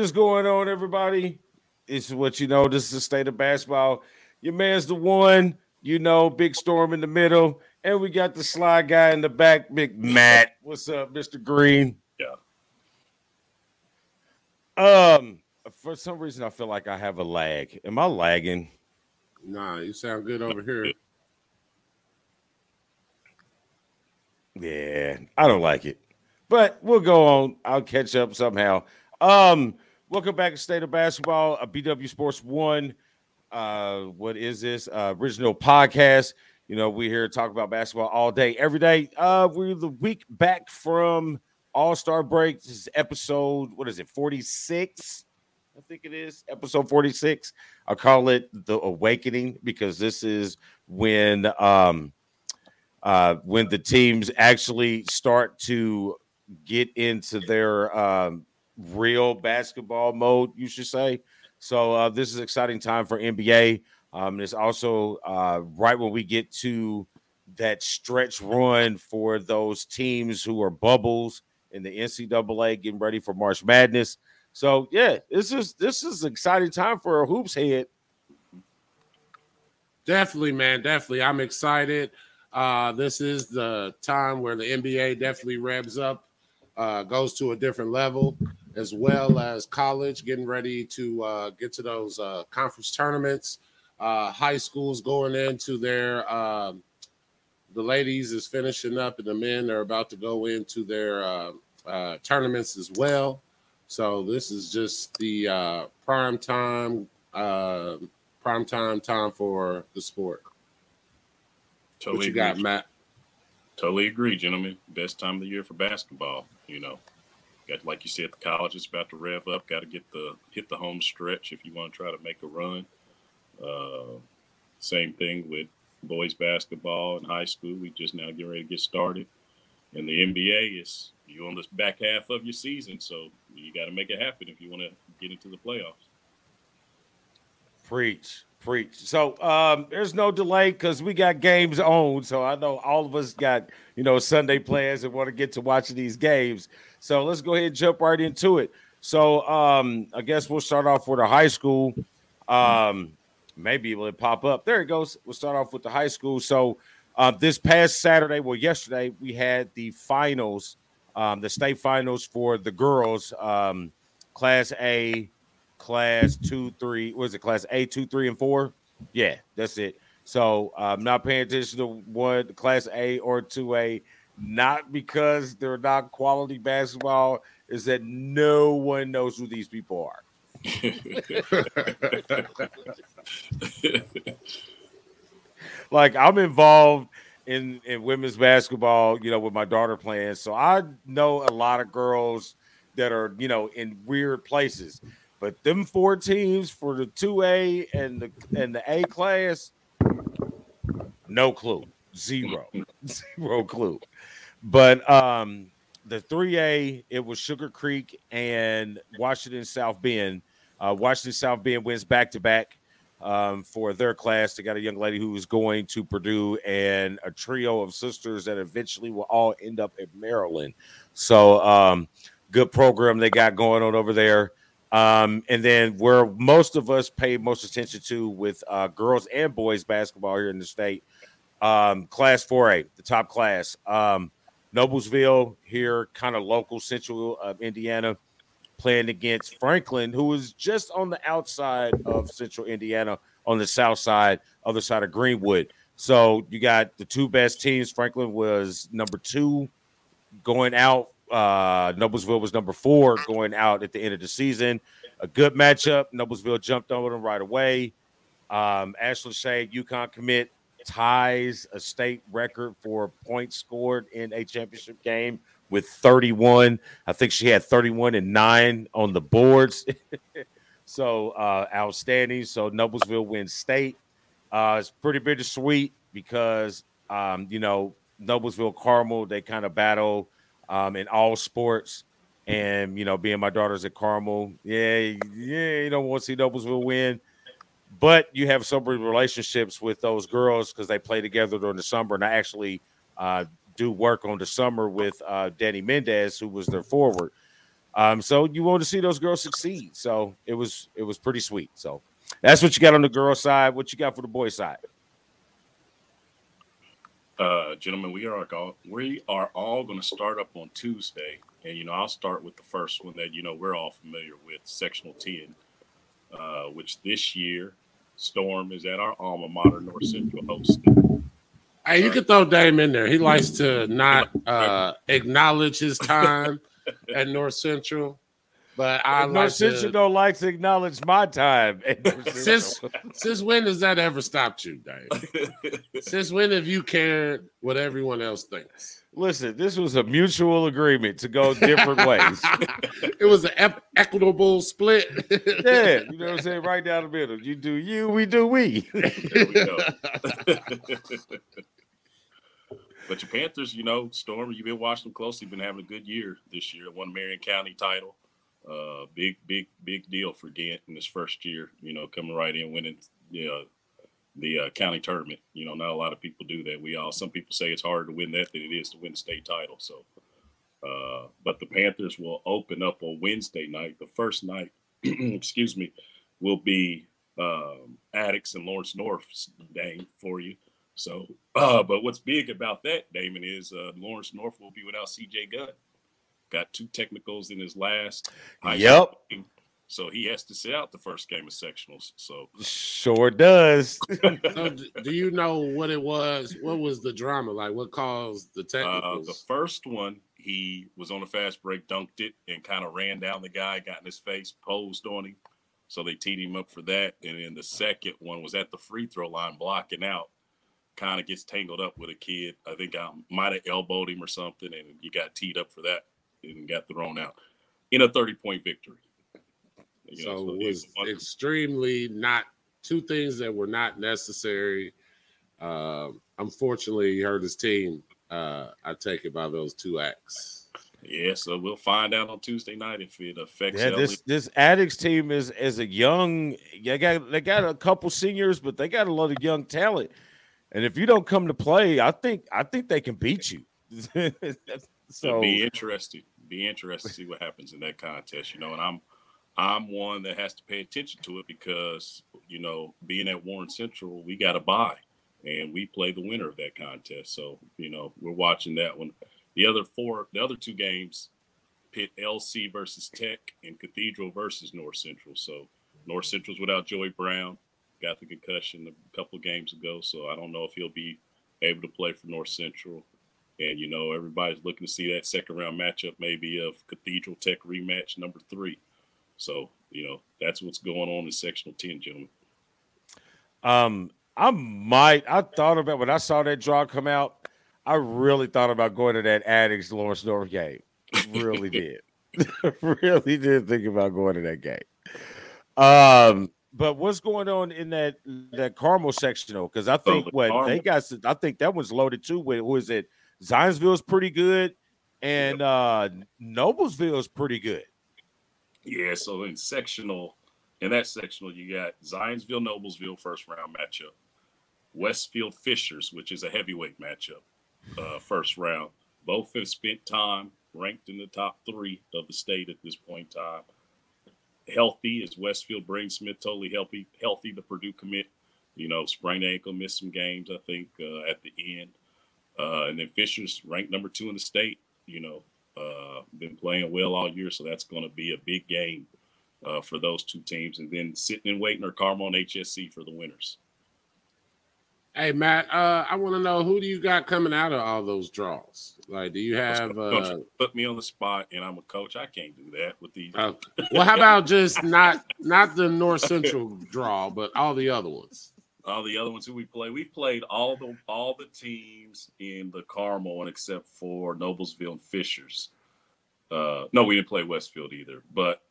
Is going on, everybody? It's what you know. This is the state of basketball. Your man's the one, you know, big storm in the middle. And we got the sly guy in the back, Big Matt. What's up, Mr. Green? Yeah. Um, for some reason, I feel like I have a lag. Am I lagging? Nah, you sound good over here. Yeah, I don't like it. But we'll go on. I'll catch up somehow. Um, welcome back to State of Basketball, a BW Sports One. Uh, what is this? Uh, original podcast. You know, we here talk about basketball all day, every day. Uh, we're the week back from All Star break. This is episode, what is it, 46? I think it is episode 46. I call it the awakening because this is when um uh when the teams actually start to get into their um real basketball mode, you should say. So uh this is exciting time for NBA. Um, it's also uh, right when we get to that stretch run for those teams who are bubbles in the NCAA, getting ready for March Madness. So yeah, this is this is exciting time for a hoops head. Definitely, man. Definitely. I'm excited. Uh, this is the time where the NBA definitely revs up, uh, goes to a different level, as well as college getting ready to uh, get to those uh, conference tournaments. Uh, high schools going into their, um, the ladies is finishing up, and the men are about to go into their uh, uh, tournaments as well. So this is just the uh, prime time, uh, prime time time for the sport. Totally what you agree. got, Matt? Totally agree, gentlemen. Best time of the year for basketball. You know, got like you said, the college is about to rev up. Got to get the hit the home stretch if you want to try to make a run. Uh, same thing with boys basketball in high school. We just now get ready to get started. And the NBA is you on this back half of your season, so you got to make it happen if you want to get into the playoffs. Preach, preach. So um, there's no delay because we got games on. So I know all of us got you know Sunday plans and want to get to watching these games. So let's go ahead and jump right into it. So um, I guess we'll start off with the high school. Um, maybe it'll pop up. There it goes. We'll start off with the high school. So uh, this past Saturday, well, yesterday we had the finals, um, the state finals for the girls, um, Class A, Class Two, Three. Was it Class A, Two, Three, and Four? Yeah, that's it. So I'm not paying attention to one Class A or Two A, not because they're not quality basketball. Is that no one knows who these people are. like I'm involved in in women's basketball, you know, with my daughter playing. So I know a lot of girls that are, you know, in weird places. But them four teams for the 2A and the and the A class, no clue. Zero. Zero clue. But um the 3A, it was Sugar Creek and Washington South Bend. Uh, Washington South Bend wins back to back um, for their class. They got a young lady who is going to Purdue and a trio of sisters that eventually will all end up at Maryland. So, um, good program they got going on over there. Um, and then where most of us pay most attention to with uh, girls and boys basketball here in the state, um, Class 4A, the top class. Um, Noblesville here, kind of local central of Indiana playing against Franklin, who is just on the outside of central Indiana on the south side, other side of Greenwood. So you got the two best teams. Franklin was number two going out. Uh, Noblesville was number four going out at the end of the season. A good matchup. Noblesville jumped over them right away. Um, Ashlynn Shade, UConn commit, ties a state record for points scored in a championship game with 31. I think she had 31 and 9 on the boards. so uh outstanding. So Noblesville wins state. Uh it's pretty bittersweet because um, you know, Noblesville Carmel, they kind of battle um in all sports. And you know, being my daughter's at Carmel, yeah, yeah, you don't want to see Noblesville win. But you have some relationships with those girls because they play together during the summer. And I actually uh do work on the summer with uh, Danny Mendez, who was their forward. Um, so you want to see those girls succeed. So it was it was pretty sweet. So that's what you got on the girl side. What you got for the boy side? Uh, gentlemen, we are all we are all going to start up on Tuesday, and you know I'll start with the first one that you know we're all familiar with, sectional ten, uh, which this year Storm is at our alma mater, North Central hosting. Hey, you can throw Dame in there. He likes to not uh, acknowledge his time at North Central, but I North like Central to, you don't like to acknowledge my time. since since when has that ever stopped you, Dave? Since when have you cared what everyone else thinks? listen, this was a mutual agreement to go different ways. It was an ep- equitable split. yeah, you know what I'm saying? Right down the middle. You do you, we do we. We but your Panthers, you know, Storm, you've been watching them closely. Been having a good year this year. Won Marion County title. Uh, big, big, big deal for Gant in his first year. You know, coming right in, winning the uh, the uh, county tournament. You know, not a lot of people do that. We all some people say it's harder to win that than it is to win the state title. So, uh, but the Panthers will open up on Wednesday night. The first night, excuse me, will be um, Attucks and Lawrence North's game for you. So, uh, but what's big about that, Damon, is uh, Lawrence North will be without CJ Gunn. Got two technicals in his last. high Yep. game, So he has to sit out the first game of sectionals. So Sure does. So, do you know what it was? What was the drama like? What caused the uh, technicals? the first one, he was on a fast break, dunked it, and kind of ran down the guy, got in his face, posed on him. So they teed him up for that. And then the second one was at the free throw line, blocking out. Kind of gets tangled up with a kid. I think I might have elbowed him or something, and he got teed up for that and got thrown out in a 30 point victory. You know, so it was extremely not two things that were not necessary. Um, unfortunately, he hurt his team. Uh, I take it by those two acts. yeah, so we'll find out on Tuesday night if it affects Yeah, LA. this this Attucks team is is a young. They got they got a couple seniors, but they got a lot of young talent. And if you don't come to play, I think I think they can beat you. So so be interested. Be interested to see what happens in that contest, you know. And I'm I'm one that has to pay attention to it because, you know, being at Warren Central, we got to buy and we play the winner of that contest. So, you know, we're watching that one. The other four, the other two games pit LC versus Tech and Cathedral versus North Central. So North Central's without Joey Brown, got the concussion a couple games ago. So I don't know if he'll be able to play for North Central. And you know, everybody's looking to see that second round matchup, maybe of Cathedral Tech rematch number three. So, you know, that's what's going on in sectional 10, gentlemen. um I might I thought about when I saw that draw come out, I really thought about going to that Attucks Lawrence North game. Really did. really did think about going to that game. Um, but what's going on in that that Carmel sectional? Because I think the what they got, I think that one's loaded too. With who is it? Zionsville's pretty good, and uh is pretty good. Yeah, so in sectional, in that sectional, you got Zionsville, Noblesville first round matchup, Westfield Fishers, which is a heavyweight matchup, uh, first round. Both have spent time ranked in the top three of the state at this point in time. Healthy is Westfield Braden Smith, totally healthy, healthy. The Purdue commit, you know, sprained ankle, missed some games, I think, uh, at the end. Uh, and then Fishers ranked number two in the state, you know, uh, been playing well all year, so that's going to be a big game uh, for those two teams. And then sitting and waiting are Carmel and HSE for the winners. Hey Matt, uh, I want to know who do you got coming out of all those draws? Like, do you have? Uh, put me on the spot, and I'm a coach. I can't do that with these. uh, well, how about just not not the North Central draw, but all the other ones? All the other ones who we play, we played all the all the teams in the Carmel one except for Noblesville and Fishers. Uh, no, we didn't play Westfield either. But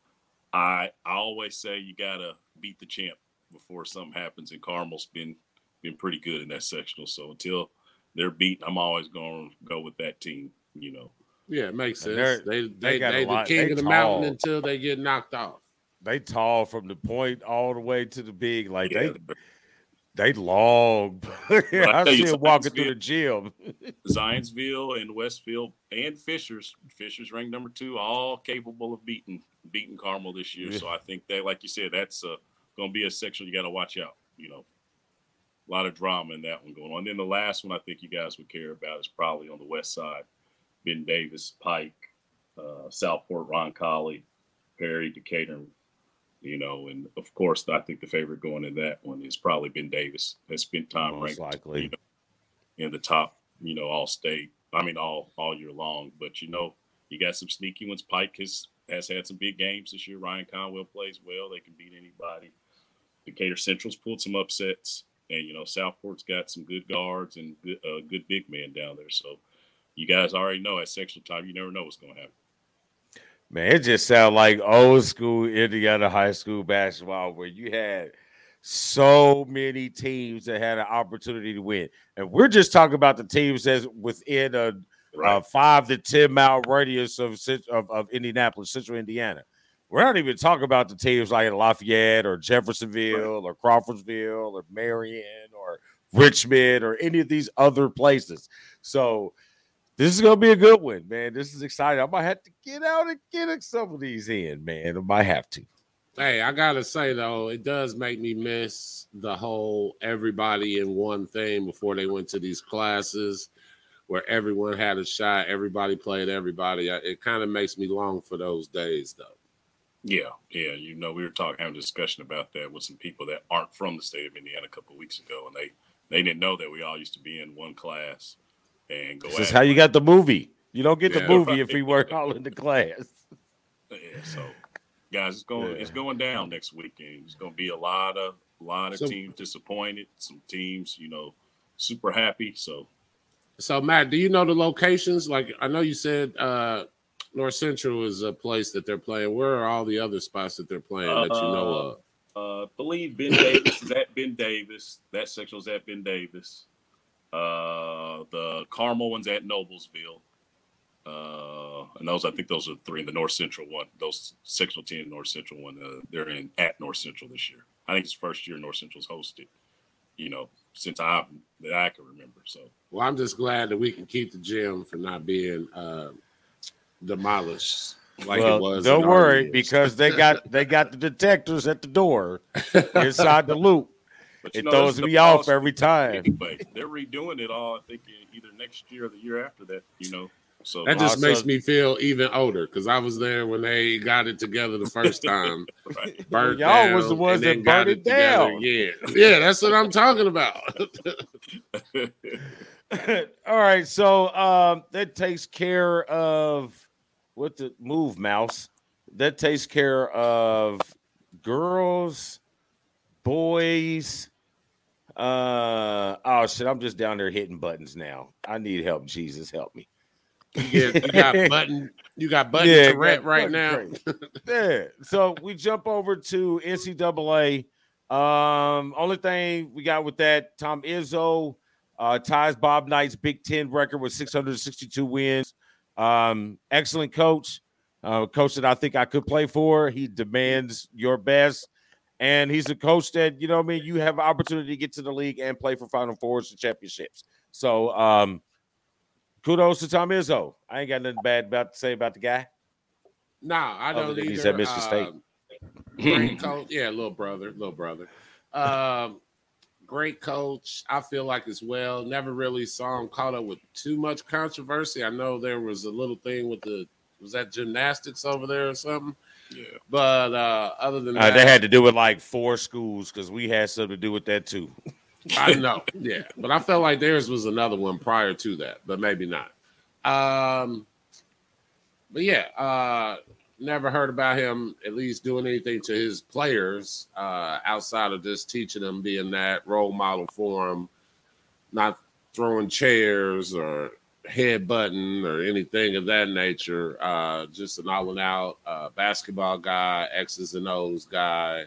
I I always say you gotta beat the champ before something happens. And Carmel's been been pretty good in that sectional. So until they're beaten, I'm always going to go with that team. You know. Yeah, it makes sense. they're- They they they got they, the lot- king they of the mountain until they get knocked off. They tall from the point all the way to the big. Like Yeah, they They long. I see him walking through the gym. Zionsville and Westfield and Fishers. Fishers ranked number two, all capable of beating beating Carmel this year. Yeah. So I think that, like you said, that's uh, going to be a section you got to watch out. You know, a lot of drama in that one going on. And then the last one I think you guys would care about is probably on the west side. Ben Davis, Pike, uh, Southport, Roncalli, Perry, Decatur, you know, and of course, I think the favorite going in that one has probably been Davis. Has spent time Most ranked likely. You know, in the top, you know, all state. I mean, all all year long. But you know, you got some sneaky ones. Pike has has had some big games this year. Ryan Conwell plays well. They can beat anybody. Decatur Central's pulled some upsets, and you know, Southport's got some good guards and good, uh, good big men down there. So you guys already know at sectional time, you never know what's going to happen. Man, it just sounds like old school Indiana high school basketball where you had so many teams that had an opportunity to win. And we're just talking about the teams that's within a, right. a five to 10 mile radius of, of, of, Indianapolis, central Indiana. We're not even talking about the teams like Lafayette or Jeffersonville right. or Crawfordsville or Marion or Richmond or any of these other places. So, this is gonna be a good one, man. This is exciting. I might have to get out and get some of these in, man. I might have to. Hey, I gotta say though, it does make me miss the whole everybody in one thing before they went to these classes where everyone had a shot, everybody played everybody. It kind of makes me long for those days though. Yeah, yeah. You know, we were talking having a discussion about that with some people that aren't from the state of Indiana a couple of weeks ago, and they they didn't know that we all used to be in one class and go. This is how you got the movie. You don't get yeah, the movie right. if we weren't all in the class. Yeah, so guys, it's going yeah. it's going down next weekend. It's going to be a lot of a lot of so, teams disappointed. Some teams, you know, super happy. So, so Matt, do you know the locations? Like I know you said uh North Central is a place that they're playing. Where are all the other spots that they're playing uh, that you know of? Uh, believe Ben Davis is at Ben Davis. That sectional's at Ben Davis. Uh, the Carmel one's at Noblesville. Uh, and those, I think those are three. in the North Central one, those sectional team, North Central one, uh, they're in at North Central this year. I think it's first year North Central's hosted. You know, since I that I can remember. So, well, I'm just glad that we can keep the gym from not being uh, demolished like well, it was. Don't worry, because they got they got the detectors at the door inside the loop. But it know, throws me off every time. Anyway, they're redoing it all. I think either next year or the year after that. You know, so that just makes me feel even older because I was there when they got it together the first time. right. Burnt Y'all down, was the ones that burned it, it down. Yeah, yeah, that's what I'm talking about. all right, so um, that takes care of what the move mouse. That takes care of girls boys. Uh oh shit, I'm just down there hitting buttons now. I need help. Jesus help me. Yeah, you got button, you got button yeah, Tourette right now. yeah. So we jump over to NCAA. Um, only thing we got with that, Tom Izzo uh, ties Bob Knight's Big Ten record with 662 wins. Um, excellent coach, uh, coach that I think I could play for. He demands your best and he's a coach that you know. I mean, you have opportunity to get to the league and play for Final Fours and championships. So, um, kudos to Tom Izzo. I ain't got nothing bad about to say about the guy. Nah, I don't either. He's at Mr. Uh, State. great coach, yeah, little brother, little brother. Um, great coach. I feel like as well. Never really saw him caught up with too much controversy. I know there was a little thing with the was that gymnastics over there or something. Yeah. But uh, other than uh, that, they had to do with like four schools because we had something to do with that too. I know, yeah, but I felt like theirs was another one prior to that, but maybe not. Um, but yeah, uh, never heard about him at least doing anything to his players uh, outside of just teaching them, being that role model for them, not throwing chairs or head button or anything of that nature. Uh, just an all and out uh, basketball guy, X's and O's guy,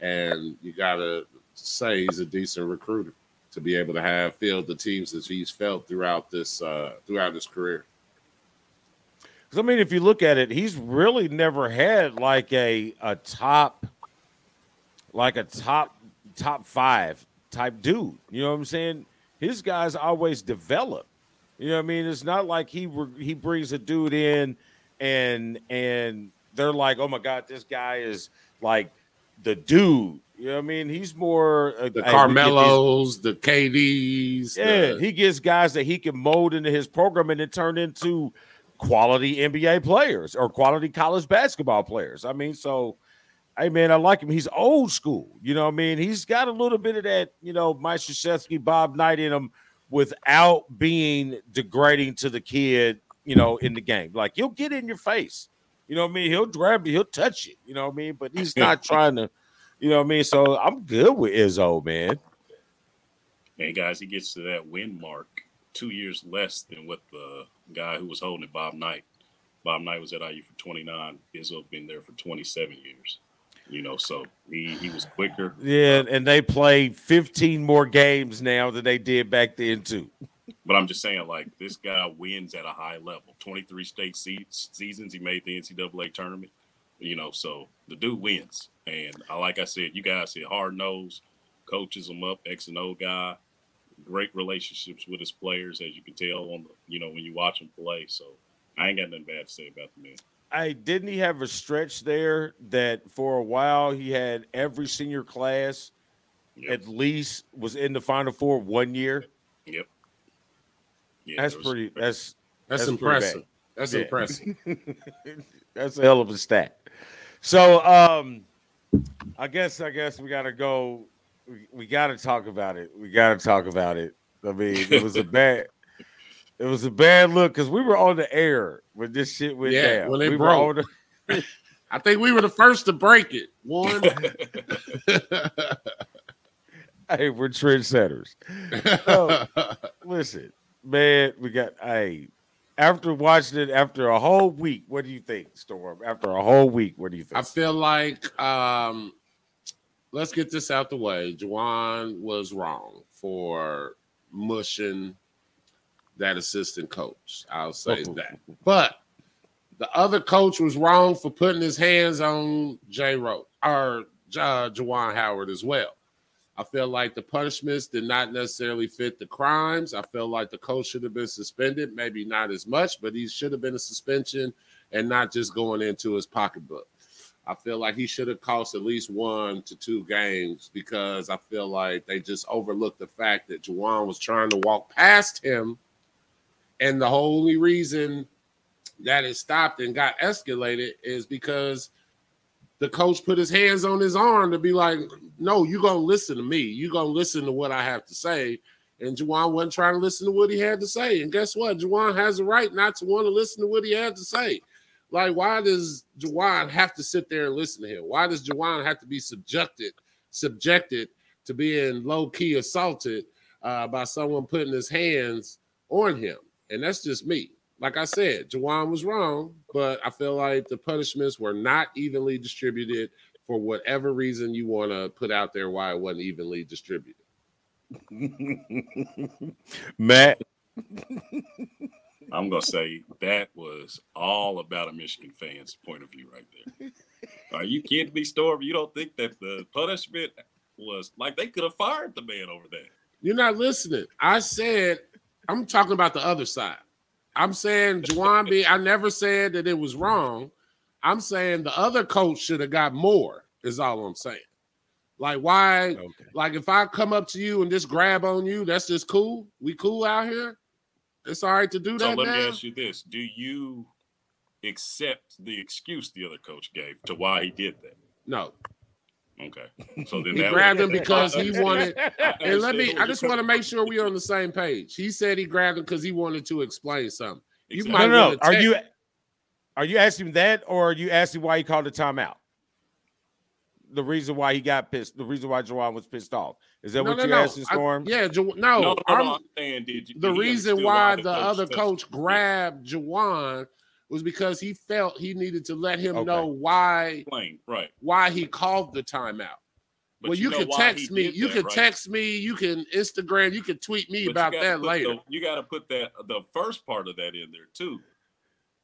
and you gotta say he's a decent recruiter to be able to have filled the teams that he's felt throughout this uh, throughout his career. Because I mean, if you look at it, he's really never had like a a top, like a top top five type dude. You know what I'm saying? His guys always develop. You know what I mean? It's not like he he brings a dude in and and they're like, oh my god, this guy is like the dude. You know what I mean? He's more uh, the Carmelos, the KDs. Yeah, the... he gets guys that he can mold into his program and then turn into quality NBA players or quality college basketball players. I mean, so hey man, I like him. He's old school. You know what I mean? He's got a little bit of that, you know, Mike Krzyzewski, Bob Knight in him without being degrading to the kid, you know, in the game. Like he'll get in your face. You know what I mean? He'll grab you, he'll touch you, you know what I mean? But he's not trying to, you know what I mean? So I'm good with Izzo, man. Man, guys, he gets to that win mark two years less than what the guy who was holding it, Bob Knight. Bob Knight was at IU for 29. Izzo been there for 27 years. You know, so he, he was quicker. Yeah, and they play 15 more games now than they did back then too. But I'm just saying, like this guy wins at a high level. 23 state se- seasons, he made the NCAA tournament. You know, so the dude wins. And I, like I said, you guys said hard nose, coaches him up, X and O guy great relationships with his players, as you can tell on the, you know when you watch him play. So I ain't got nothing bad to say about the man. I didn't he have a stretch there that for a while he had every senior class yep. at least was in the final four one year. Yep. Yeah, that's pretty. That's that's, that's impressive. That's yeah. impressive. that's a hell of a stat. So, um, I guess I guess we got to go we, we got to talk about it. We got to talk about it. I mean, it was a bad, it was a bad look because we were on the air when this shit went yeah, down. When they we broke. The... I think we were the first to break it. One. hey, we're trendsetters. Oh, listen, man, we got. Hey, after watching it after a whole week, what do you think, Storm? After a whole week, what do you think? I feel like um let's get this out the way. Juwan was wrong for mushing that assistant coach. I'll say that. But the other coach was wrong for putting his hands on Jay Rote or uh, Juwan Howard as well. I feel like the punishments did not necessarily fit the crimes. I feel like the coach should have been suspended, maybe not as much, but he should have been a suspension and not just going into his pocketbook. I feel like he should have cost at least one to two games because I feel like they just overlooked the fact that Juwan was trying to walk past him. And the only reason that it stopped and got escalated is because the coach put his hands on his arm to be like, no, you're going to listen to me. You're going to listen to what I have to say. And Juwan wasn't trying to listen to what he had to say. And guess what? Juwan has a right not to want to listen to what he had to say. Like, why does Juwan have to sit there and listen to him? Why does Juwan have to be subjected, subjected to being low key assaulted uh, by someone putting his hands on him? And that's just me. Like I said, Juwan was wrong, but I feel like the punishments were not evenly distributed for whatever reason you want to put out there why it wasn't evenly distributed. Matt. I'm gonna say that was all about a Michigan fan's point of view right there. Are you kidding me, Storm? You don't think that the punishment was like they could have fired the man over there? You're not listening. I said I'm talking about the other side. I'm saying Juwan B. I never said that it was wrong. I'm saying the other coach should have got more. Is all I'm saying. Like why? Okay. Like if I come up to you and just grab on you, that's just cool. We cool out here. It's all right to do that. So let now? me ask you this: Do you accept the excuse the other coach gave to why he did that? No. Okay. So then he grabbed him because he wanted. and let me. I just want to make sure we're on the same page. He said he grabbed him because he wanted to explain something. You exactly. might no, no. Are you are you asking that, or are you asking why he called a timeout? The reason why he got pissed. The reason why Juwan was pissed off. Is that no, what no, you're no. asking, Storm? I, yeah, Ju- no. no, I'm, saying, did you, the reason why the other coach grabbed Juwan was because he felt he needed to let him okay. know why, Plain, right? Why he called the timeout. But well, you, you can text me. You that, can right? text me. You can Instagram. You can tweet me but about that later. The, you got to put that the first part of that in there too.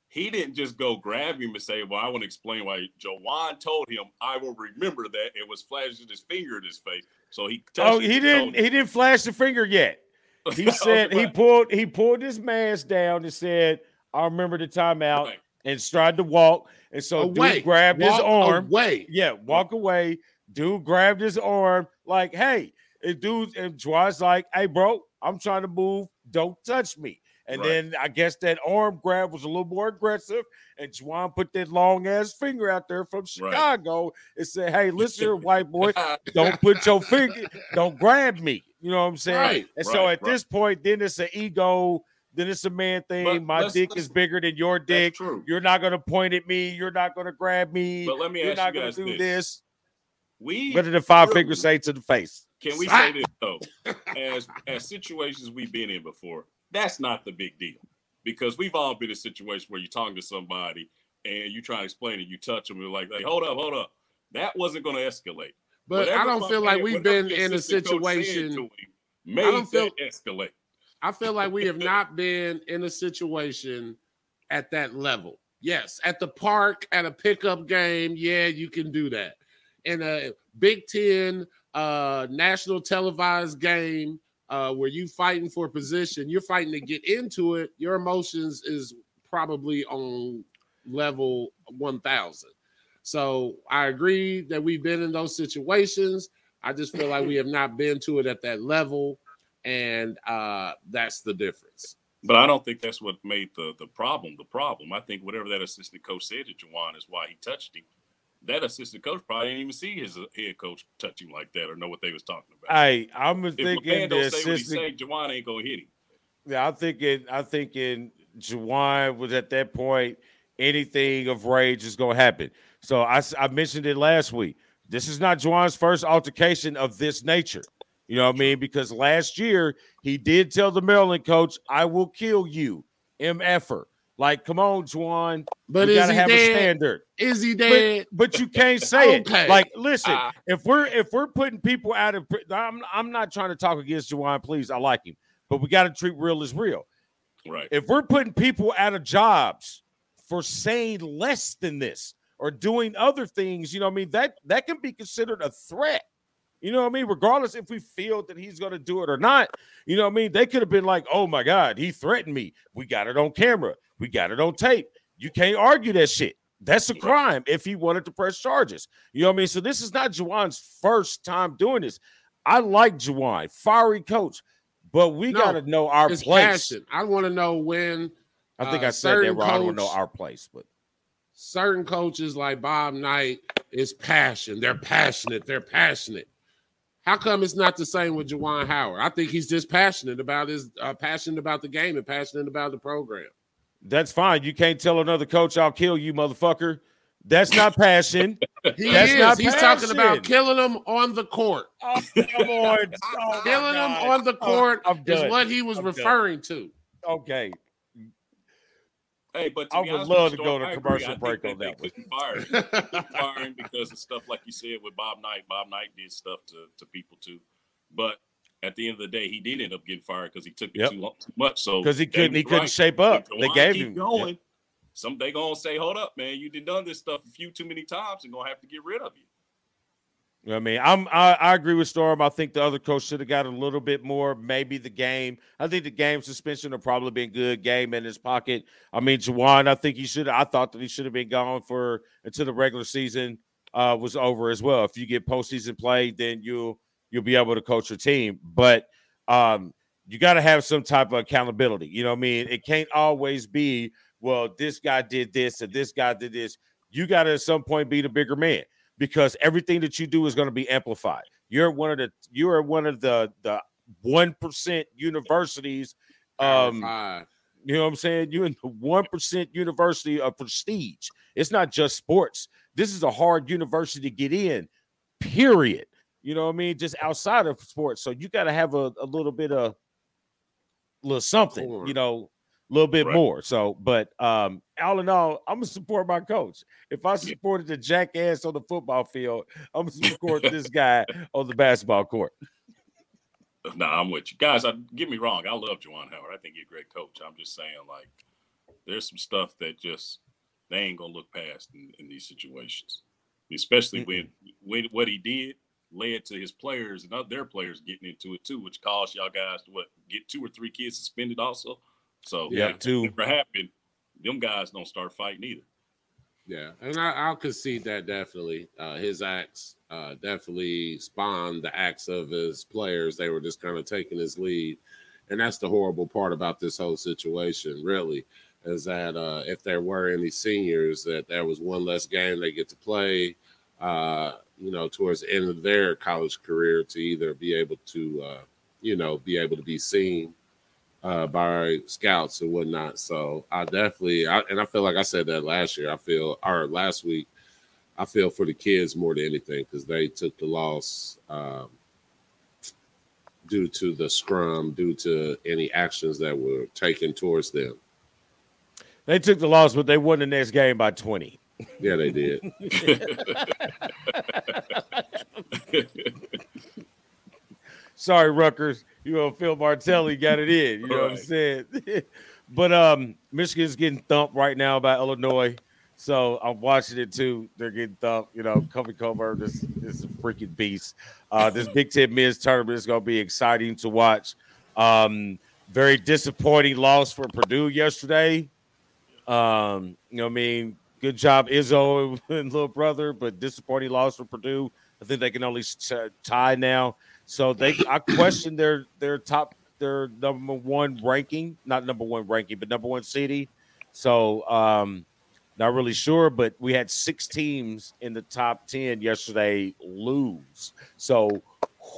he didn't just go grab him and say, "Well, I want to explain why." Juwan told him, "I will remember that." It was flashing his finger in his face, so he. Oh, he didn't. He didn't flash the finger yet. He said he pulled he pulled his mask down and said, "I remember the timeout," and tried to walk. And so away. dude grabbed walk his arm. Away. Yeah, walk away. Dude grabbed his arm, like, "Hey." And dude, and Juwan's like, "Hey, bro, I'm trying to move. Don't touch me." And right. then I guess that arm grab was a little more aggressive. And Juwan put that long ass finger out there from Chicago right. and said, Hey, listen here, white boy, don't put your finger, don't grab me. You know what I'm saying? Right. And so at this point, then it's an ego. Then it's a man thing. But My let's, dick let's, is bigger than your dick. You're not gonna point at me. You're not gonna grab me. But let me You're ask not you gonna do this. this. We better than five fingers say to the face? Can we say this though? As as situations we've been in before, that's not the big deal because we've all been in a situation where you're talking to somebody and you try to explain it, you touch them, and you're like, like, hold up, hold up. That wasn't going to escalate. But Whatever I don't feel like we've been in a situation. Him, made I don't feel, escalate. I feel like we have not been in a situation at that level. Yes, at the park, at a pickup game, yeah, you can do that. In a Big Ten uh, national televised game, uh, where you're fighting for position, you're fighting to get into it. Your emotions is probably on level 1000. So I agree that we've been in those situations. I just feel like we have not been to it at that level, and uh, that's the difference. But I don't think that's what made the the problem the problem. I think whatever that assistant coach said to Juwan is why he touched him that assistant coach probably didn't even see his uh, head coach touch him like that or know what they was talking about. Hey, I'm if thinking the assistant. Juwan ain't gonna hit him. Yeah, I'm thinking. I'm thinking Juwan was at that point. Anything of rage is gonna happen. So I, I mentioned it last week. This is not Juwan's first altercation of this nature. You know what I mean? Because last year he did tell the Maryland coach, "I will kill you, mf'er." Like, come on, Juwan. But we is gotta he have dead? a standard. Is he dead? But, but you can't say okay. it. Like, listen, uh, if we're if we're putting people out of, I'm I'm not trying to talk against Juwan. Please, I like him, but we got to treat real as real. Right. If we're putting people out of jobs for saying less than this or doing other things, you know, I mean that that can be considered a threat. You know what I mean? Regardless if we feel that he's going to do it or not, you know what I mean? They could have been like, oh my God, he threatened me. We got it on camera. We got it on tape. You can't argue that shit. That's a crime if he wanted to press charges. You know what I mean? So this is not Juwan's first time doing this. I like Juwan, fiery coach, but we no, got to know our place. Passion. I want to know when. I think uh, I said that wrong. I to know our place, but certain coaches like Bob Knight is passion. They're passionate. They're passionate. How come it's not the same with Juwan Howard? I think he's just passionate about his uh, passionate about the game and passionate about the program. That's fine. You can't tell another coach, "I'll kill you, motherfucker." That's not passion. he That's is. Not He's passion. talking about killing them on the court. Oh, come on. Oh, killing them on the court oh, is what he was I'm referring done. to. Okay. Hey, but I would love to go to commercial break on that. They couldn't fire because of stuff like you said with Bob Knight. Bob Knight did stuff to, to people too, but at the end of the day, he did end up getting fired because he took it yep. too, long, too much. So because he couldn't, he couldn't shape up. They gave him going. Some they gonna say, "Hold up, man, you did done this stuff a few too many times, and gonna have to get rid of you." I mean, I'm I, I, agree with Storm. I think the other coach should have got a little bit more. Maybe the game. I think the game suspension would probably been good. Game in his pocket. I mean, Juwan. I think he should. I thought that he should have been gone for until the regular season uh, was over as well. If you get postseason play, then you'll you'll be able to coach your team. But um, you got to have some type of accountability. You know what I mean? It can't always be well. This guy did this and this guy did this. You got to at some point be the bigger man because everything that you do is going to be amplified. You're one of the you are one of the the one percent universities. Um, you know what I'm saying? You're in the one percent university of prestige. It's not just sports. This is a hard university to get in. Period. You know what I mean? Just outside of sports. So you got to have a, a little bit of little something. You know, little bit right. more. So, but um, all in all, I'm gonna support my coach. If I supported the jackass on the football field, I'm gonna support this guy on the basketball court. Nah, I'm with you guys. I, get me wrong. I love Juwan Howard. I think he's a great coach. I'm just saying, like, there's some stuff that just they ain't gonna look past in, in these situations, especially when when what he did led to his players and their players getting into it too, which caused y'all guys to what get two or three kids suspended also. So Yeah, if two. that never happened, them guys don't start fighting either. Yeah, and I, I'll concede that definitely. Uh, his acts uh, definitely spawned the acts of his players. They were just kind of taking his lead, and that's the horrible part about this whole situation. Really, is that uh, if there were any seniors, that there was one less game they get to play. Uh, you know, towards the end of their college career, to either be able to, uh, you know, be able to be seen uh, by scouts and whatnot. So I definitely, I, and I feel like I said that last year. I feel, or last week, I feel for the kids more than anything because they took the loss um, due to the scrum, due to any actions that were taken towards them. They took the loss, but they won the next game by 20. Yeah, they did. Sorry, Rutgers. You know, Phil Martelli got it in. You know what I'm saying? but um, Michigan's getting thumped right now by Illinois. So I'm watching it too. They're getting thumped. You know, Kofi Cockburn is, is a freaking beast. Uh, this Big Ten men's tournament is going to be exciting to watch. Um, very disappointing loss for Purdue yesterday. Um, you know, what I mean, good job, Izzo and little brother, but disappointing loss for Purdue. I think they can only tie now. So they, I question their their top their number one ranking, not number one ranking, but number one seeding. So um, not really sure, but we had six teams in the top ten yesterday lose. So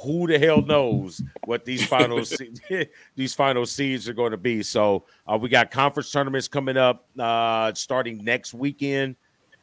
who the hell knows what these final se- these final seeds are going to be? So uh, we got conference tournaments coming up uh, starting next weekend.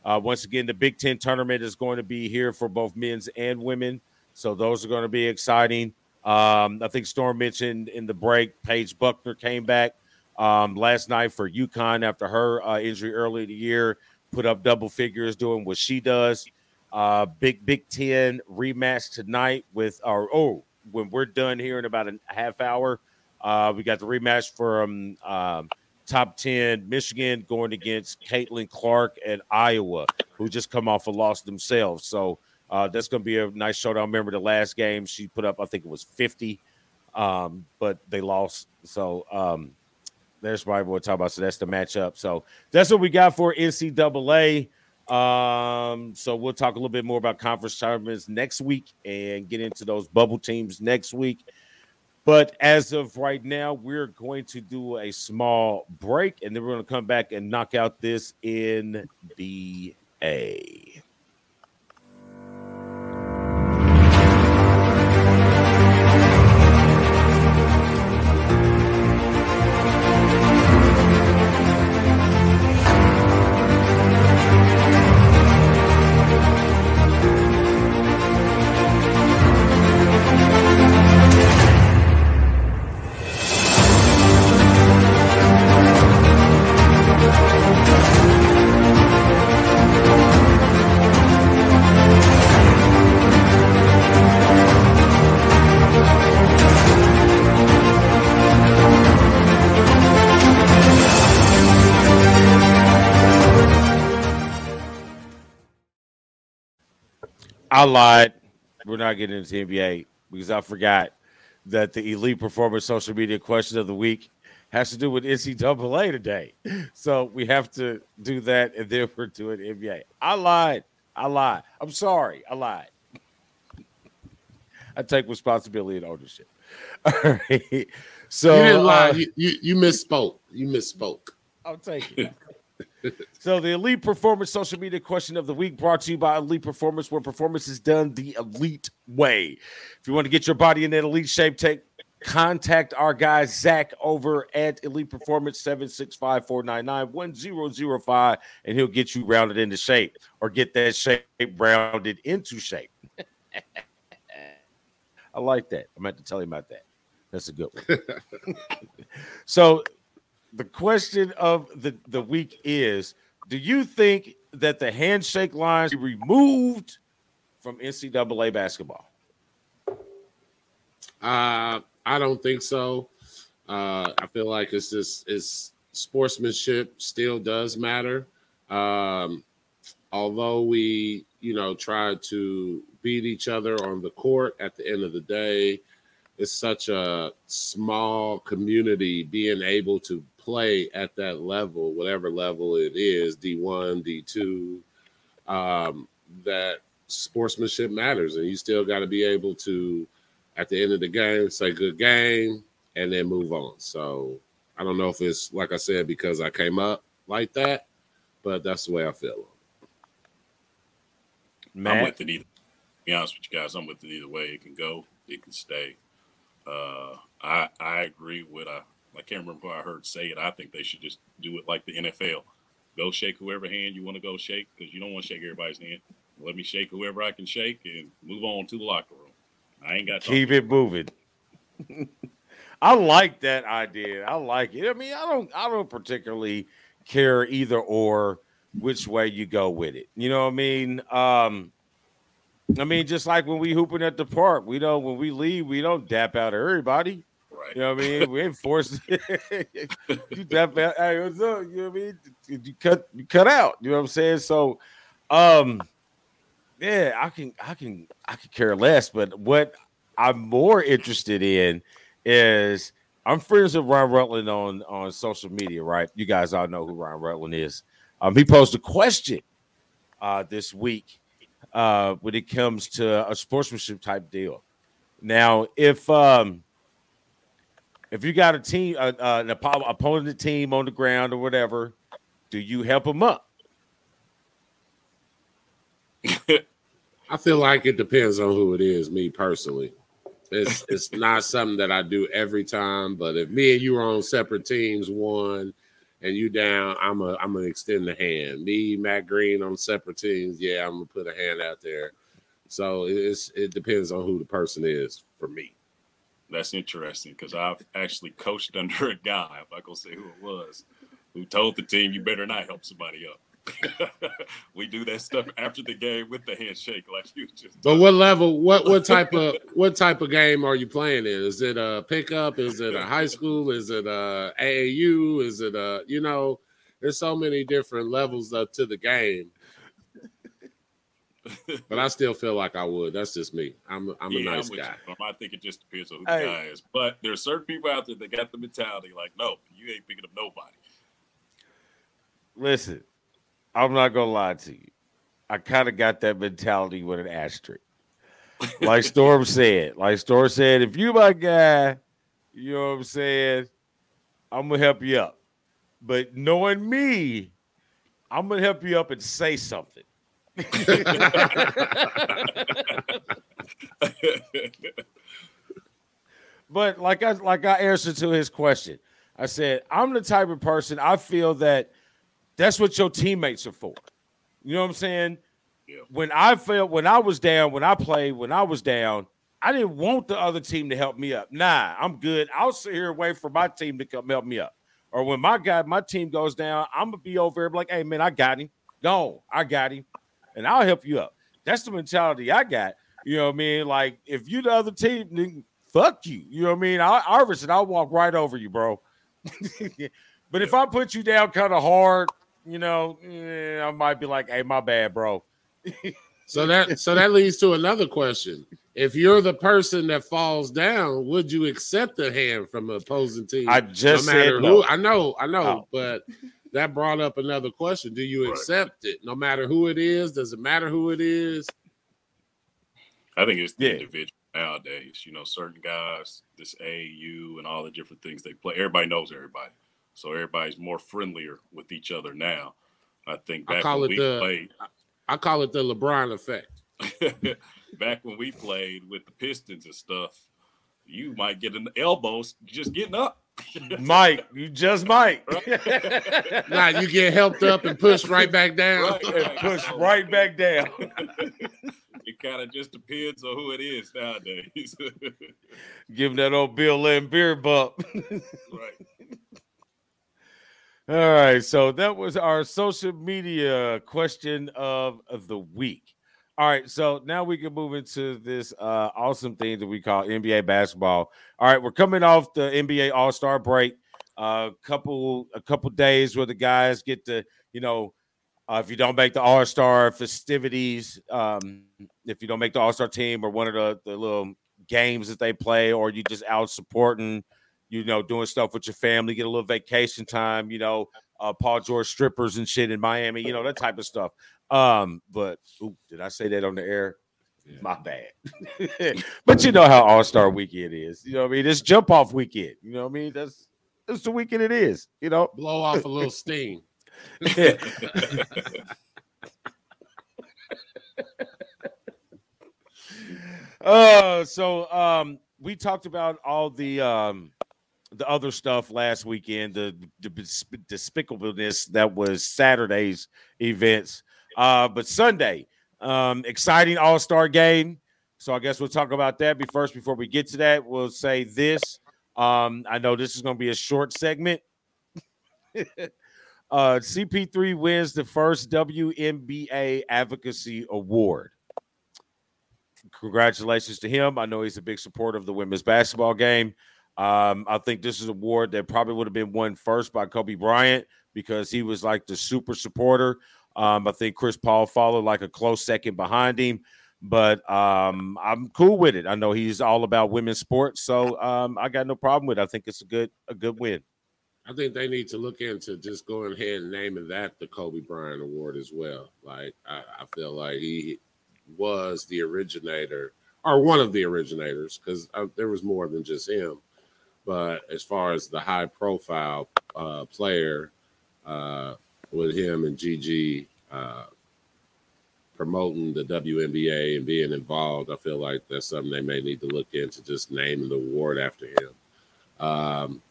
Uh, once again, the Big Ten tournament is going to be here for both men's and women. So those are going to be exciting. Um, I think Storm mentioned in the break, Paige Bueckers came back um, last night for UConn after her uh, injury early in the year, put up double figures doing what she does. Uh, big Big Ten rematch tonight with our oh when we're done here in about a half hour, uh, we got the rematch from um, top ten Michigan going against Caitlin Clark and Iowa, who just come off a loss themselves. So uh, that's going to be a nice showdown. Remember the last game she put up, I think it was fifty, um, but they lost. So um, there's probably what we're talking about. So that's the matchup. So that's what we got for NCAA. Um, so we'll talk a little bit more about conference tournaments next week and get into those bubble teams next week. But as of right now, we're going to do a small break and then we're going to come back and knock out this NBA. I lied. We're not getting into NBA because I forgot that the Elite Performance social media question of the week has to do with NCAA today. So we have to do that and then we're doing NBA. I lied. I lied. I'm sorry. I lied. I take responsibility and ownership. All right. So you didn't lie. uh, you, you you misspoke. You misspoke. I'll take it. so the Elite Performance social media question of the week brought to you by Elite Performance, where performance is done the elite way. If you want to get your body in that elite shape, take contact our guy Zach over at Elite Performance 765-499-1005 and he'll get you rounded into shape or get that shape rounded into shape. I like that. i'm meant to tell him about that. That's a good one. so the question of the, the week is do you think that the handshake lines be removed from NCAA basketball? Uh, I don't think so. Uh, I feel like it's just it's sportsmanship still does matter. Um, although we, you know, try to beat each other on the court, at the end of the day, it's such a small community being able to play at that level, whatever level it is, D1, D2, um, that sportsmanship matters. And you still got to be able to, at the end of the game, say good game and then move on. So I don't know if it's, like I said, because I came up like that, but that's the way I feel. Matt? I'm with it either. To be honest with you guys, I'm with it either way. It can go, it can stay. Uh, I I agree with I I can't remember who I heard say it. I think they should just do it like the NFL. Go shake whoever hand you want to go shake because you don't want to shake everybody's hand. Let me shake whoever I can shake and move on to the locker room. I ain't got keep it moving. I like that idea. I like it. I mean, I don't I don't particularly care either or which way you go with it. You know what I mean? Um I mean, just like when we hooping at the park, we don't when we leave, we don't dap out everybody. Right. You know what I mean? We ain't forced you definitely. Hey, what's up? You know what I mean? You cut you cut out. You know what I'm saying? So um yeah, I can I can I can care less, but what I'm more interested in is I'm friends with Ron Rutland on on social media, right? You guys all know who Ron Rutland is. Um, he posed a question uh, this week uh, when it comes to a sportsmanship type deal. Now, if um, if you got a team, uh, uh, an opponent team on the ground or whatever, do you help them up? I feel like it depends on who it is. Me personally, it's it's not something that I do every time. But if me and you are on separate teams, one and you down, I'm a I'm gonna extend the hand. Me, Matt Green on separate teams, yeah, I'm gonna put a hand out there. So it's it depends on who the person is for me. That's interesting because I've actually coached under a guy. I'm not gonna say who it was, who told the team you better not help somebody up. we do that stuff after the game with the handshake, like you just. But what level? What what type of what type of game are you playing in? Is it a pickup? Is it a high school? Is it a AAU? Is it a you know? There's so many different levels up to the game. But I still feel like I would. That's just me. I'm I'm yeah, a nice guy. I think it just depends on who hey. the guy is. But there's certain people out there that got the mentality like, no, you ain't picking up nobody. Listen, I'm not gonna lie to you. I kind of got that mentality with an asterisk. Like Storm said, like Storm said, if you my guy, you know what I'm saying, I'm gonna help you up. But knowing me, I'm gonna help you up and say something. but like I like I answered to his question, I said I'm the type of person I feel that that's what your teammates are for. You know what I'm saying? Yeah. When I felt when I was down, when I played, when I was down, I didn't want the other team to help me up. Nah, I'm good. I'll sit here and wait for my team to come help me up. Or when my guy, my team goes down, I'm gonna be over there like, hey man, I got him. Go, I got him, and I'll help you up. That's the mentality I got. You know what I mean? Like if you the other team, then fuck you. You know what I mean? I, Iverson, I'll walk right over you, bro. but if I put you down kind of hard, you know, eh, I might be like, "Hey, my bad, bro." so that so that leads to another question. If you're the person that falls down, would you accept a hand from an opposing team? I just no said no. Who, I know, I know, oh. but that brought up another question. Do you right. accept it no matter who it is? Does it matter who it is? I think it's the yeah. individual nowadays. You know, certain guys, this AU and all the different things they play. Everybody knows everybody. So everybody's more friendlier with each other now. I think back I call when it we the, played, I call it the LeBron effect. back when we played with the Pistons and stuff, you might get an elbow just getting up. Mike, you just might. Right? nah, you get helped up and pushed right back down. Right, right. pushed right back down. it kind of just depends on who it is nowadays. Give that old Bill Laimbeer bump. right. All right, so that was our social media question of, of the week. All right, so now we can move into this uh, awesome thing that we call NBA basketball. All right, we're coming off the NBA All Star break. a couple a couple days where the guys get to you know uh, if you don't make the All Star festivities, um, if you don't make the All Star team or one of the, the little games that they play, or you just out supporting, you know, doing stuff with your family, get a little vacation time, you know, uh, Paul George strippers and shit in Miami, you know, that type of stuff. Um, but ooh, did I say that on the air? Yeah. My bad. but you know how All Star Weekend is. You know what I mean? It's jump off weekend. You know what I mean? That's that's the weekend it is. You know, blow off a little steam. uh, so um, we talked about all the um, the other stuff last weekend, the, the despicableness that was Saturday's events. Uh, but Sunday, um, exciting All Star game. So I guess we'll talk about that. Be first before we get to that, we'll say this. Um, I know this is going to be a short segment. uh, CP3 wins the first WNBA Advocacy Award. Congratulations to him. I know he's a big supporter of the women's basketball game. Um, I think this is an award that probably would have been won first by Kobe Bryant because he was like the super supporter. Um, I think Chris Paul followed like a close second behind him, but um, I'm cool with it. I know he's all about women's sports, so um, I got no problem with it. I think it's a good a good win. I think they need to look into just going ahead and naming that the Kobe Bryant Award as well. Like I, I feel like he was the originator or one of the originators because uh, there was more than just him. But as far as the high profile uh, player uh, with him and Gigi uh, promoting the WNBA and being involved, I feel like that's something they may need to look into, just naming the award after him. Um,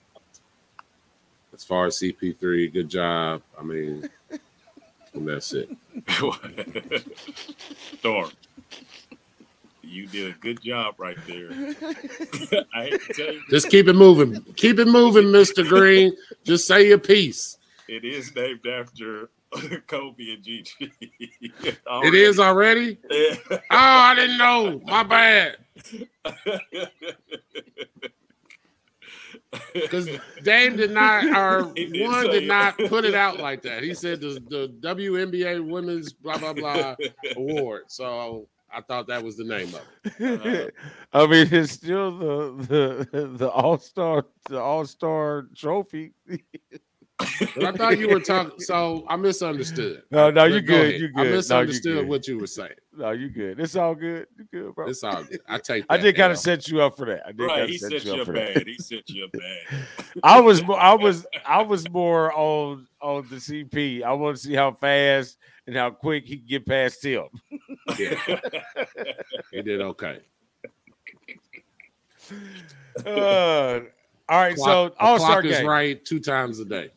as far as CP3, good job. I mean, and that's it. Storm, you did a good job right there. I Just keep it moving. Keep it moving, Mr. Green. Just say your piece. It is named after Kobe and Gigi. it is already? oh, I didn't know. My bad. Because Dame did not, or one did not put it out like that. He said the, the WNBA Women's blah blah blah award. So I thought that was the name of it. Uh, I mean, it's still the the the All Star the All Star trophy. But I thought you were talking. So I misunderstood. No, no, you're good. You good. I misunderstood no, what you were saying. No, you good. It's all good. You good, bro. It's all good. I take. I did kind of set you up for that. I did right. He set, you up bad. That. He set you up bad. I was. I was. I was more on on the CP. I want to see how fast and how quick he can get past him. yeah. he did okay. Uh, all right, clock, so All Star game. is right two times a day.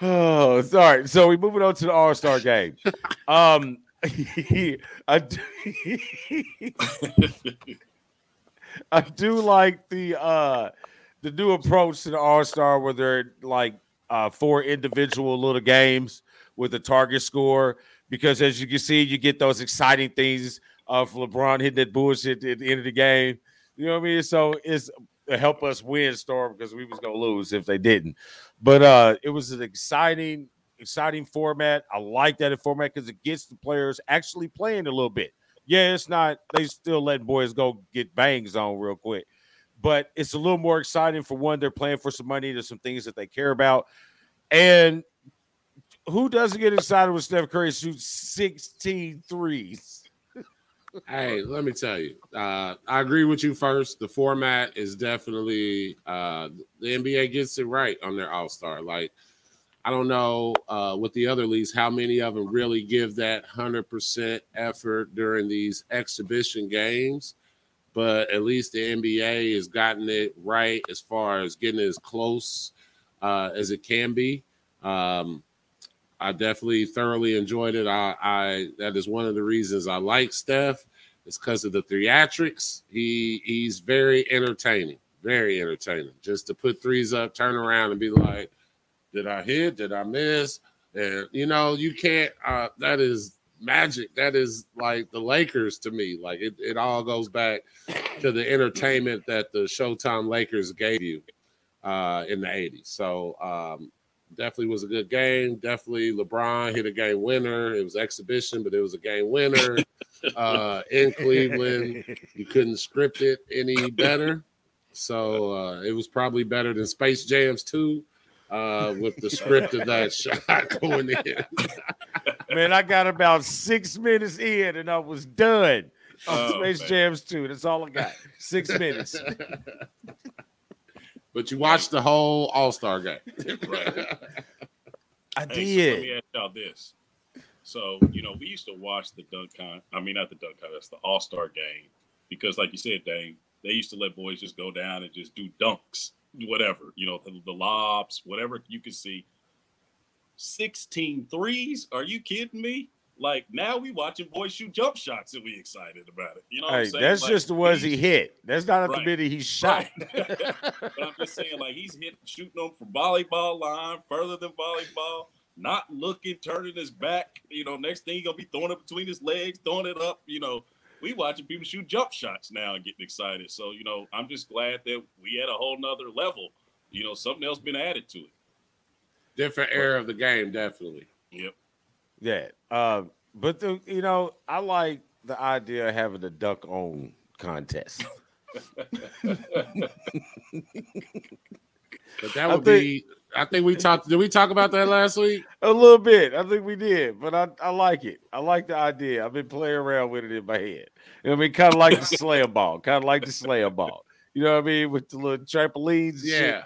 Oh, sorry. So we moving on to the All Star game. Um, I do, I do like the uh the new approach to the All Star where they're like uh four individual little games with a target score because as you can see, you get those exciting things of LeBron hitting that bullshit at the end of the game. You know what I mean? So it's to help us win Storm because we was gonna lose if they didn't. But uh it was an exciting, exciting format. I like that format because it gets the players actually playing a little bit. Yeah, it's not they still letting boys go get bangs on real quick, but it's a little more exciting for one. They're playing for some money. There's some things that they care about, and who doesn't get excited when Steph Curry shoots 16 threes? Hey, let me tell you, uh, I agree with you. First, the format is definitely uh, the NBA gets it right on their All Star. Like, I don't know uh, with the other leagues how many of them really give that hundred percent effort during these exhibition games, but at least the NBA has gotten it right as far as getting as close uh, as it can be. Um, I definitely thoroughly enjoyed it. I, I that is one of the reasons I like Steph. It's because of the theatrics. He he's very entertaining, very entertaining. Just to put threes up, turn around, and be like, "Did I hit? Did I miss?" And you know, you can't. Uh, that is magic. That is like the Lakers to me. Like it, it all goes back to the entertainment that the Showtime Lakers gave you uh, in the 80s. So um, definitely was a good game. Definitely LeBron hit a game winner. It was exhibition, but it was a game winner uh, in Cleveland. You couldn't script it any better. So uh, it was probably better than Space Jams 2 uh, with the script of that shot going in. Man, I got about six minutes in and I was done. On Oh, Space man. Jams 2. That's all I got. Six minutes. But you watched the whole All Star game. Right. I Hey, so let did. me ask y'all this. So, you know, we used to watch the dunk con I mean not the dunk con. That's the All Star game. Because like you said, Dane, they used to let boys just go down and just do dunks, whatever, you know, the, the lobs, whatever you could see. 16 threes? Are you kidding me? Like now we watching boys shoot jump shots and we excited about it. You know what Hey, I'm saying? that's Like, just the ones he hit. That's not at the Right. minute he shot. Right. but I'm just saying, like he's hit shooting them from volleyball line, further than volleyball, not looking, turning his back. You know, next thing he gonna be throwing it between his legs, throwing it up. You know, we watching people shoot jump shots now and getting excited. So you know, I'm just glad that we had a whole nother level. You know, something else been added to it. Different era of the game, definitely. Yep. Yeah. Um, but the you know, I like the idea of having a duck on contest. But that I would think- be. I think we talked. Did we talk about that last week? A little bit. I think we did, but I, I like it. I like the idea. I've been playing around with it in my head. You know what I mean? Kind of like the slam ball. Kind of like the slam ball. You know what I mean? With the little trampolines. and shit. Yeah.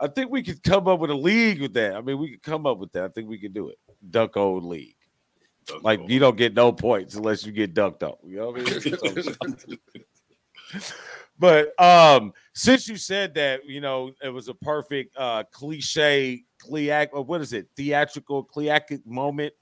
I think we could come up with a league with that. I mean, we could come up with that. I think we could do it. Dunk old league. Like you don't get no points unless you get dunked on. You know what I mean? but um, since you said that, you know, it was a perfect uh cliche, cleac, what is it? Theatrical, cleacic moment.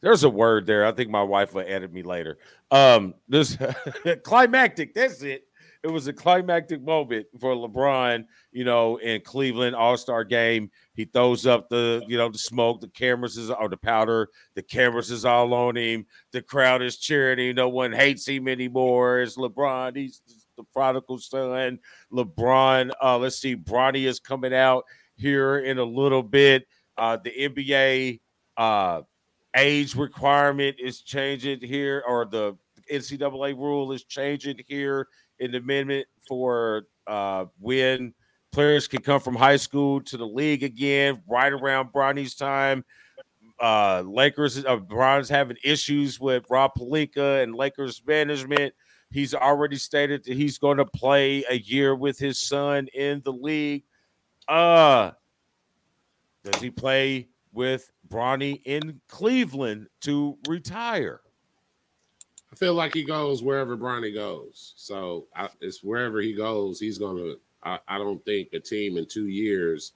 There's a word there. I think my wife will edit me later. Um, this climactic. That's it. It was a climactic moment for LeBron, you know, in Cleveland All Star game. He throws up the, you know, the smoke, the cameras is or the powder, the cameras is all on him. The crowd is cheering. him. No one hates him anymore. It's LeBron. He's the prodigal son. LeBron. Uh, let's see. Bronny is coming out here in a little bit. Uh, the NBA uh, age requirement is changing here, or the NCAA rule is changing here the amendment for uh, when players can come from high school to the league again, right around Bronny's time. Uh, Lakers, uh, Bron's having issues with Rob Pelinka and Lakers management. He's already stated that he's going to play a year with his son in the league. Uh, does he play with Bronny in Cleveland to retire? I feel like he goes wherever Bronny goes. So I, it's wherever he goes, he's gonna. I, I don't think a team in two years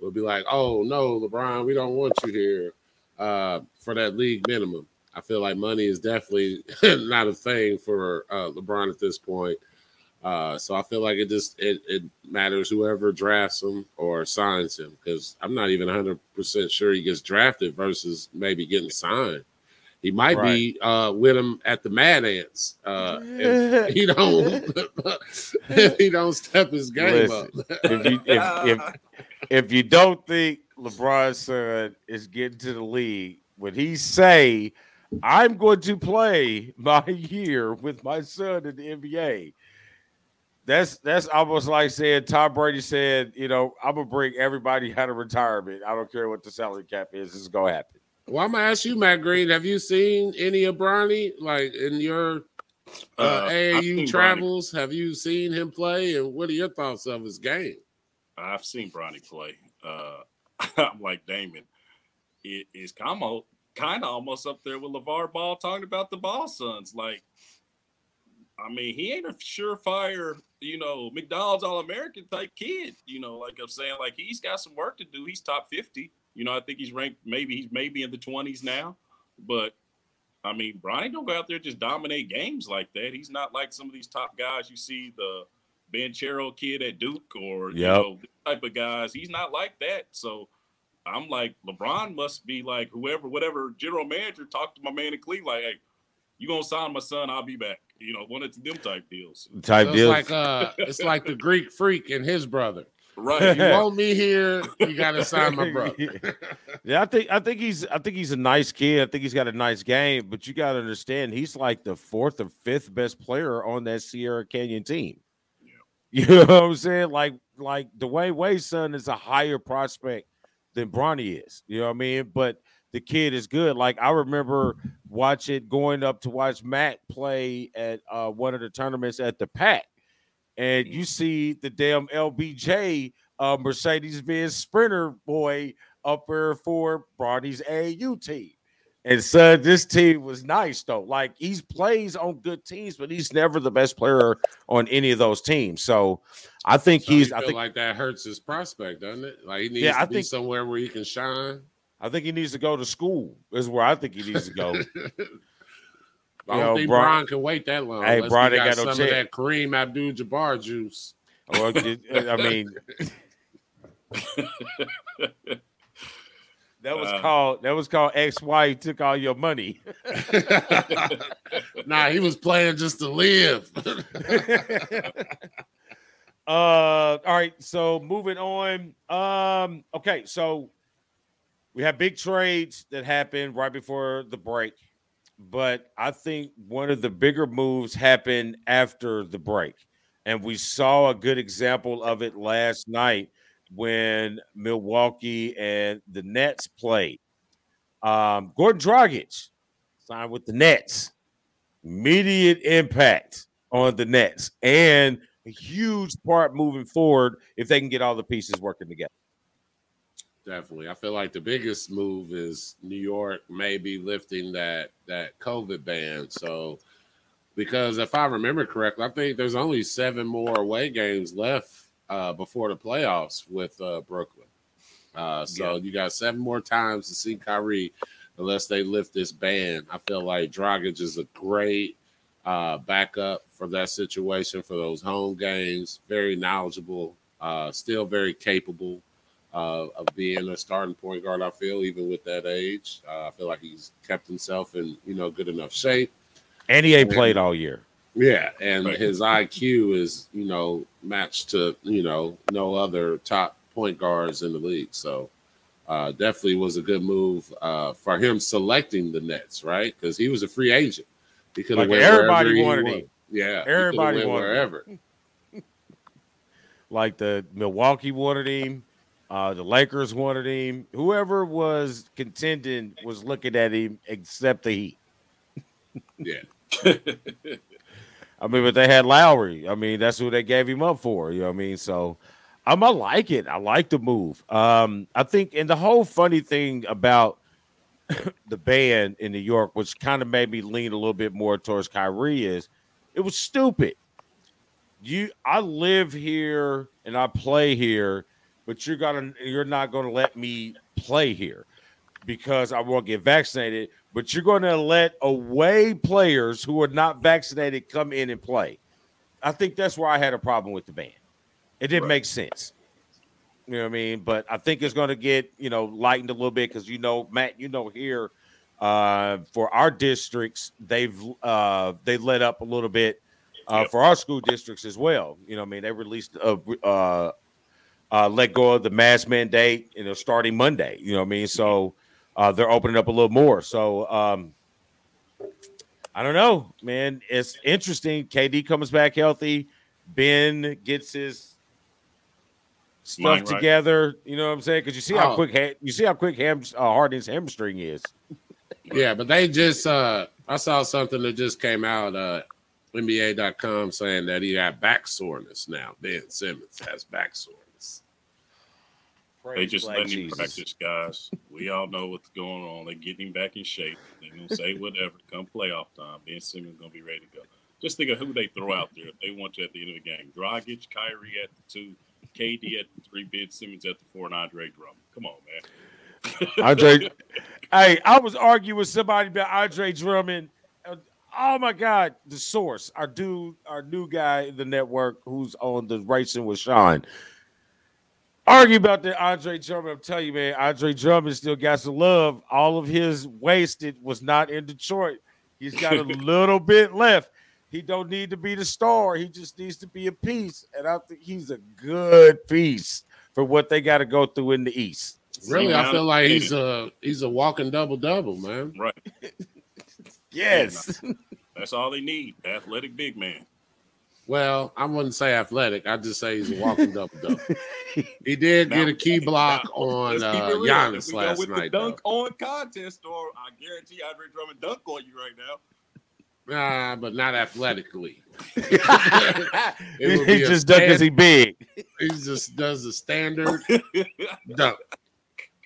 will be like, "Oh no, LeBron, we don't want you here uh, for that league minimum." I feel like money is definitely not a thing for uh, LeBron at this point. Uh, so I feel like it just it, it matters whoever drafts him or signs him because I'm not even 100 percent sure he gets drafted versus maybe getting signed. He might be uh, with him at the Mad Ants uh, if he don't if he don't step his game Listen, up. if you if, if if you don't think LeBron's son is getting to the league, when he say, "I'm going to play my year with my son in the NBA," that's that's almost like saying Tom Brady said, "You know, I'm gonna bring everybody out of retirement. I don't care what the salary cap is. This is gonna happen." Well, I'm gonna ask you, Matt Green. Have you seen any of Bronny like in your uh, Uh, AAU seen Bronny. travels? Have you seen him play? And what are your thoughts of his game? I've seen Bronny play. Uh, I'm like Damon. It is kind of kind of almost up there with LeVar Ball talking about the Ball Sons. Like, I mean, he ain't a surefire, you know, McDonald's All American type kid. You know, like I'm saying, like he's got some work to do. He's top 50. You know, I think he's ranked maybe he's maybe in the 20s now, but. I mean, Brian don't go out there and just dominate games like that. He's not like some of these top guys you see the Banchero kid at Duke or you Yep. know type of guys. He's not like that. So I'm like, LeBron must be like whoever, whatever general manager talked to my man in Cleveland, like, hey, you gonna sign my son? I'll be back. You know, one of them type deals. Type So deal. it's like uh, it's like the Greek freak and his brother. Right. You want me here? You got to sign my brother. yeah, I think I think he's I think he's a nice kid. I think he's got a nice game, but you got to understand he's like the fourth or fifth best player on that Sierra Canyon team. You know what I'm saying? Like like Dwyane Wade's son is a higher prospect than Bronny is. You know what I mean? But the kid is good. Like I remember watching going up to watch Matt play at uh, one of the tournaments at the Pack, and you see the damn LBJ uh, Mercedes Benz Sprinter boy up there for Bronny's AAU team. And so this team was nice though. Like he plays on good teams, but he's never the best player on any of those teams. So I think So he's. I think. like that hurts his prospect, doesn't it? Like he needs Yeah, to I be think- somewhere where he can shine. I think he needs to go to school. Is where I think he needs to go. I don't know, think Bron- Bron can wait that long. Hey, Bron he got no some of that Kareem Abdul-Jabbar juice. Well, I mean, that was Uh, called that was called ex-wife took all your money. nah, he was playing just to live. uh all right so moving on um okay so we have big trades that happened right before the break but i think one of the bigger moves happened after the break. And we saw a good example of it last night when milwaukee and the nets played. Um Goran Dragic signed with the nets. Immediate impact on the nets and a huge part moving forward if they can get all the pieces working together. Definitely. I feel like the biggest move is New York maybe lifting that that COVID ban. So because if I remember correctly, I think there's only seven more away games left uh, before the playoffs with uh, Brooklyn. Uh, so you got seven more times to see Kyrie unless they lift this ban. I feel like Dragic is a great uh, backup for that situation for those home games. Very knowledgeable, uh, still very capable uh, of being a starting point guard. I feel even with that age, uh, I feel like he's kept himself in you know good enough shape. And he ain't played all year. Yeah, and Right. his IQ is you know matched to you know no other top point guards in the league. So uh, definitely was a good move uh, for him selecting the Nets, right? Because he was a free agent. He could have Like everybody wanted wanted. him. Yeah, he Everybody went wanted him. wherever. Like the Milwaukee wanted him, uh, the Lakers wanted him. Whoever was contending was looking at him, except the Heat. Yeah, I mean, but they had Lowry. I mean, that's who they gave him up for. You know what I mean? So I'm I like it. I like the move. Um, I think, and the whole funny thing about the band in New York, which kind of made me lean a little bit more towards Kyrie, is it was stupid. You, I live here and I play here, but you're gonna, you're not gonna let me play here because I won't get vaccinated. But you're going to let away players who are not vaccinated come in and play. I think that's where I had a problem with the ban. It didn't Right. make sense. You know what I mean? But I think it's going to get you know lightened a little bit because you know Matt, you know here uh, for our districts they've uh, they let up a little bit uh, Yep. for our school districts as well. You know, I mean they released a uh, let go of the mask mandate, you know, starting Monday. You know what I mean? So uh, they're opening up a little more. So um, I don't know, man. It's interesting. KD comes back healthy. Ben gets his stuff Mind right. together. You know what I'm saying? Because you see how Oh. quick you see how quick ham- uh, Harden's hamstring is. yeah, but they just uh I saw something that just came out uh NBA.com saying that he had back soreness now. Ben Simmons has back soreness. They just Black letting him Jesus. practice, guys. We all know what's going on. They getting him back in shape. They're gonna say whatever. Come playoff time, Ben Simmons gonna be ready to go. Just think of who they throw out there if they want you at the end of the game. Dragic, Kyrie at the two, KD at the three, Ben Simmons at the four, and Andre Drummond. Come on, man. Andre, hey, I was arguing with somebody about Andre Drummond. Oh my God, the source, our dude, our new guy in the network who's on the Racing with Sean. Argue about that Andre Drummond. I'm telling you, man, Andre Drummond still got some love. All of his wasted was not in Detroit. He's got a little bit left. He don't need to be the star. He just needs to be a piece. And I think he's a good piece for what they got to go through in the East. Really, I feel like he's a he's a walking double double, man. Right. Yes. That's all they need. Athletic big man. Well, I wouldn't say athletic. I just say he's a walking double double. He did get a key block Now, on uh, keep it real. If Giannis we go last with night. The though. dunk on contest, or I guarantee Andre Drummond dunk on you right now. Nah, but not athletically. He be a just done because he big. He just does the standard dunk,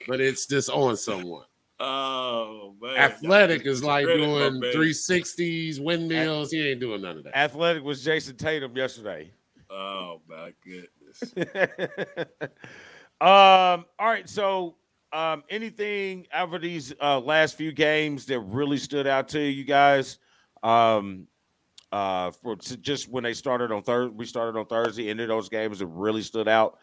but it's just on someone. Oh man, Athletic is like doing my 360s, windmills. He ain't doing none of that. Athletic was Jayson Tatum yesterday. Oh my goodness. um, all right, so um, anything over these uh, last few games that really stood out to you guys? Um, uh, for just when they started on Thursday, we started on Thursday. Any of those games that really stood out?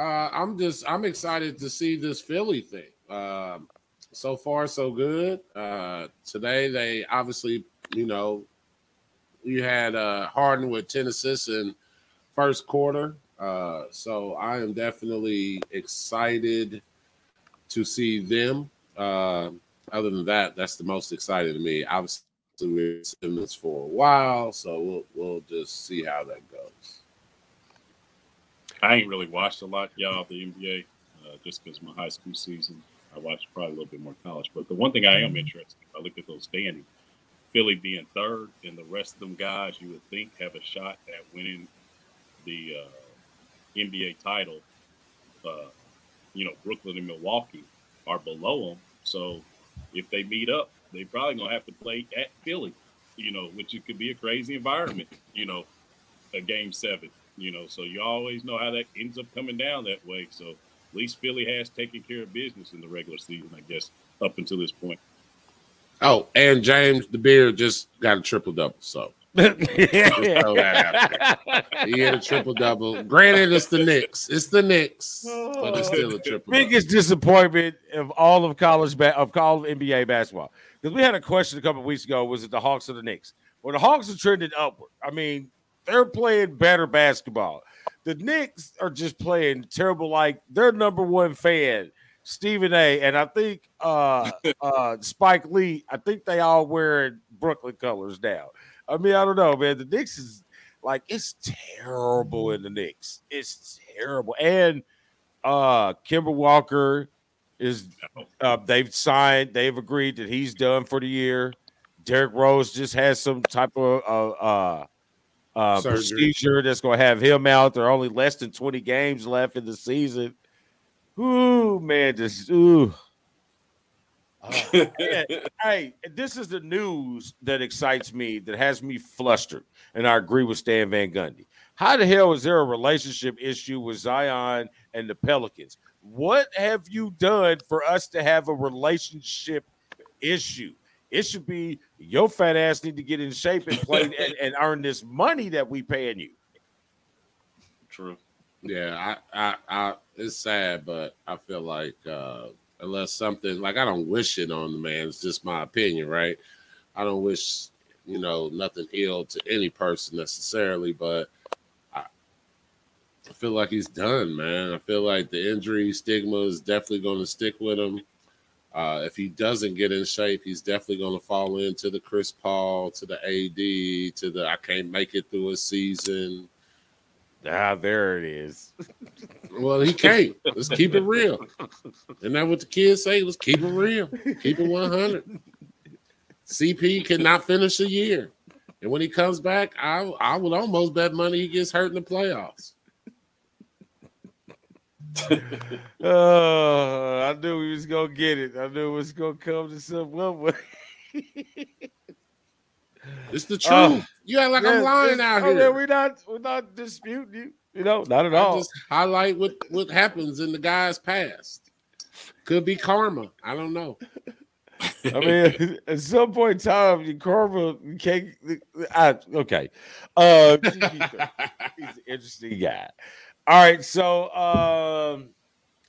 Uh, I'm just I'm excited to see this Philly thing. Um, so far, so good. Uh, today, they obviously, you know, you had uh, Harden with ten assists in first quarter. Uh, so I am definitely excited to see them. Uh, other than that, that's the most exciting to me. Obviously, we're in this for a while, so we'll we'll just see how that goes. I ain't really watched a lot, y'all, of the NBA, uh, just because my high school season. I watched probably a little bit more college. But the one thing I am interested, if I look at those standings, Philly being third, and the rest of them guys you would think have a shot at winning the uh, NBA title. Uh, you know, Brooklyn and Milwaukee are below them. So if they meet up, they probably gonna have to play at Philly. You know, which it could be a crazy environment. You know, a game seven. You know, so you always know how that ends up coming down that way. So at least Philly has taken care of business in the regular season, I guess, up until this point. Oh, and James the Beard just got a triple double. So he had a triple double. Granted, it's the Knicks. It's the Knicks, but it's still a oh. triple biggest disappointment of all of college ba- of all of NBA basketball. Because we had a question a couple of weeks ago: was it the Hawks or the Knicks? Well, the Hawks are trending upward. I mean, they're playing better basketball. The Knicks are just playing terrible. Like their number one fan, Stephen A. And I think uh uh Spike Lee, I think they all wearing Brooklyn colors now. I mean, I don't know, man. The Knicks is like it's terrible in the Knicks. It's terrible. And uh Kemba Walker is uh they've signed, they've agreed that he's done for the year. Derrick Rose just has some type of uh uh uh, Surgery. procedure that's going to have him out. There are only less than 20 games left in the season. Ooh, man, this ooh. Oh, man. hey, this is the news that excites me, that has me flustered, and I agree with Stan Van Gundy. How the hell is there a relationship issue with Zion and the Pelicans? What have you done for us to have a relationship issue? It should be your fat ass need to get in shape and play and, and earn this money that we paying you. True. Yeah, I, I, I, it's sad, but I feel like uh, unless something like I don't wish it on the man, it's just my opinion, right? I don't wish you know nothing ill to any person necessarily, but I, I feel like he's done, man. I feel like the injury stigma is definitely going to stick with him. Uh, if he doesn't get in shape, he's definitely going to fall into the Chris Paul, to the AD, to the I can't make it through a season. Ah, there it is. Well, he can't. Let's keep it real. Isn't that what the kids say? Let's keep it real. Keep it 100. CP cannot finish a year. And when he comes back, I, I would almost bet money he gets hurt in the playoffs. Oh, I knew he was gonna get it. I knew it was gonna come to some one way. It's the truth. Oh, you act like I'm lying out Oh, here. we're not we're not disputing you. You know, not at I all. just highlight what, what happens in the guy's past. Could be karma. I don't know. I mean, at some point in time, you karma can't. I, okay, uh, he's an interesting guy. All right, so um,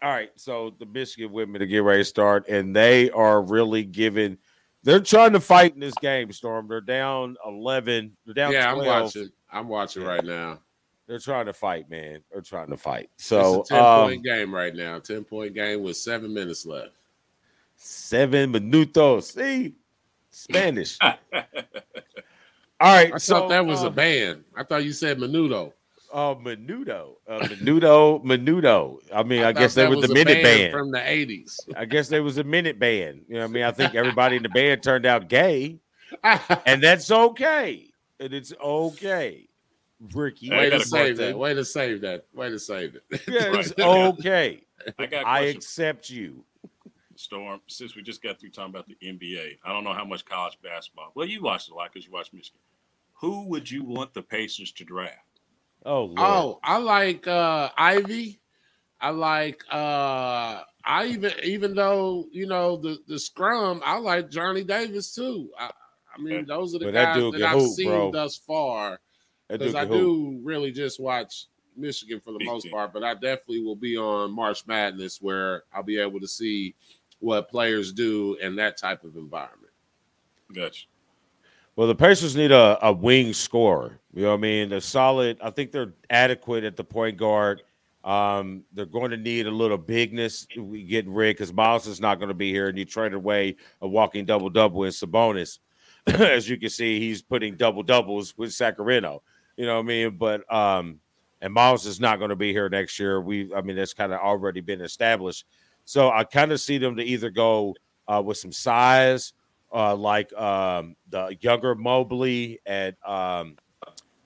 all right, so the Michigan women to get ready to start, and they are really giving. They're trying to fight in this game, Storm. They're down eleven. They're down. Yeah, 12. I'm watching. I'm watching right now. They're trying to fight, man. They're trying to fight. So it's a 10 um, point game right now. 10 point game with seven minutes left. seven minutos. See, Spanish. all right, I so thought that was a um, band. I thought you said menudo. Oh, Menudo, uh, Menudo, Menudo. I mean, I, thought guess they were the a minute band. from the 80s. I guess there was a minute band. You know, what I mean, I think everybody in the band turned out gay, and that's okay. And it's okay, Ricky. Way to save that. Way to save that. Way to save it. Yeah, it's okay. I got a I question, accept you. Storm. Since we just got through talking about the NBA, I don't know how much college basketball. Well, you watched a lot because you watched Michigan. Who would you want the Pacers to draft? Oh, Lord. Oh, I like uh Ivey. I like uh I even even though you know the the scrum, I like Johnny Davis too. I, I mean, those are the But that guys dude that, I've hoop, seen bro. thus far. Because I can hoop. do really just watch Michigan for the most part, but I definitely will be on March Madness where I'll be able to see what players do in that type of environment. Gotcha. Well, the Pacers need a, a wing scorer. You know what I mean? They're solid. I think they're adequate at the point guard. Um, they're going to need a little bigness. We getting rid because Miles is not going to be here, and you traded away a walking double double in Sabonis. As you can see, he's putting double doubles with Sacramento. You know what I mean? But um, and Miles is not going to be here next year. We, I mean, that's kind of already been established. So I kind of see them to either go uh, with some size uh, like um, the younger Mobley at um,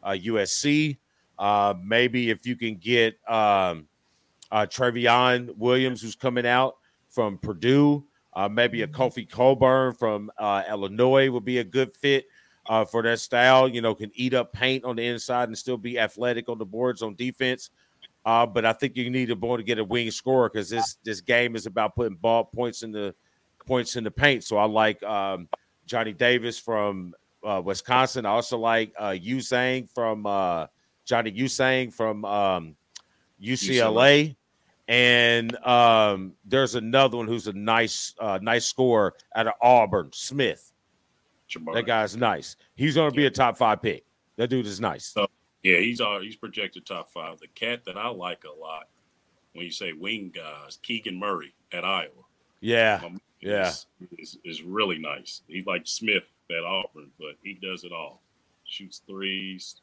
uh, USC. Uh, maybe if you can get um, uh, Trevion Williams, who's coming out from Purdue, uh, maybe a Kofi Cockburn from uh, Illinois would be a good fit uh, for that style. You know, can eat up paint on the inside and still be athletic on the boards on defense. Uh, but I think you need a boy to get a wing scorer because this this game is about putting ball points in the points in the paint. So I like um, Johnny Davis from uh, Wisconsin. I also like uh, Juzang from uh, Johnny Juzang from um, UCLA. And um, there's another one who's a nice, uh, nice scorer out of Auburn, Smith. Jabari. That guy's nice. He's going to be a top five pick. That dude is nice. So- Yeah, he's all he's projected top five. The cat that I like a lot when you say wing guys, Keegan Murray at Iowa. Yeah, Um, Yeah. is, is, is really nice. He's like Smith at Auburn, but he does it all. Shoots threes,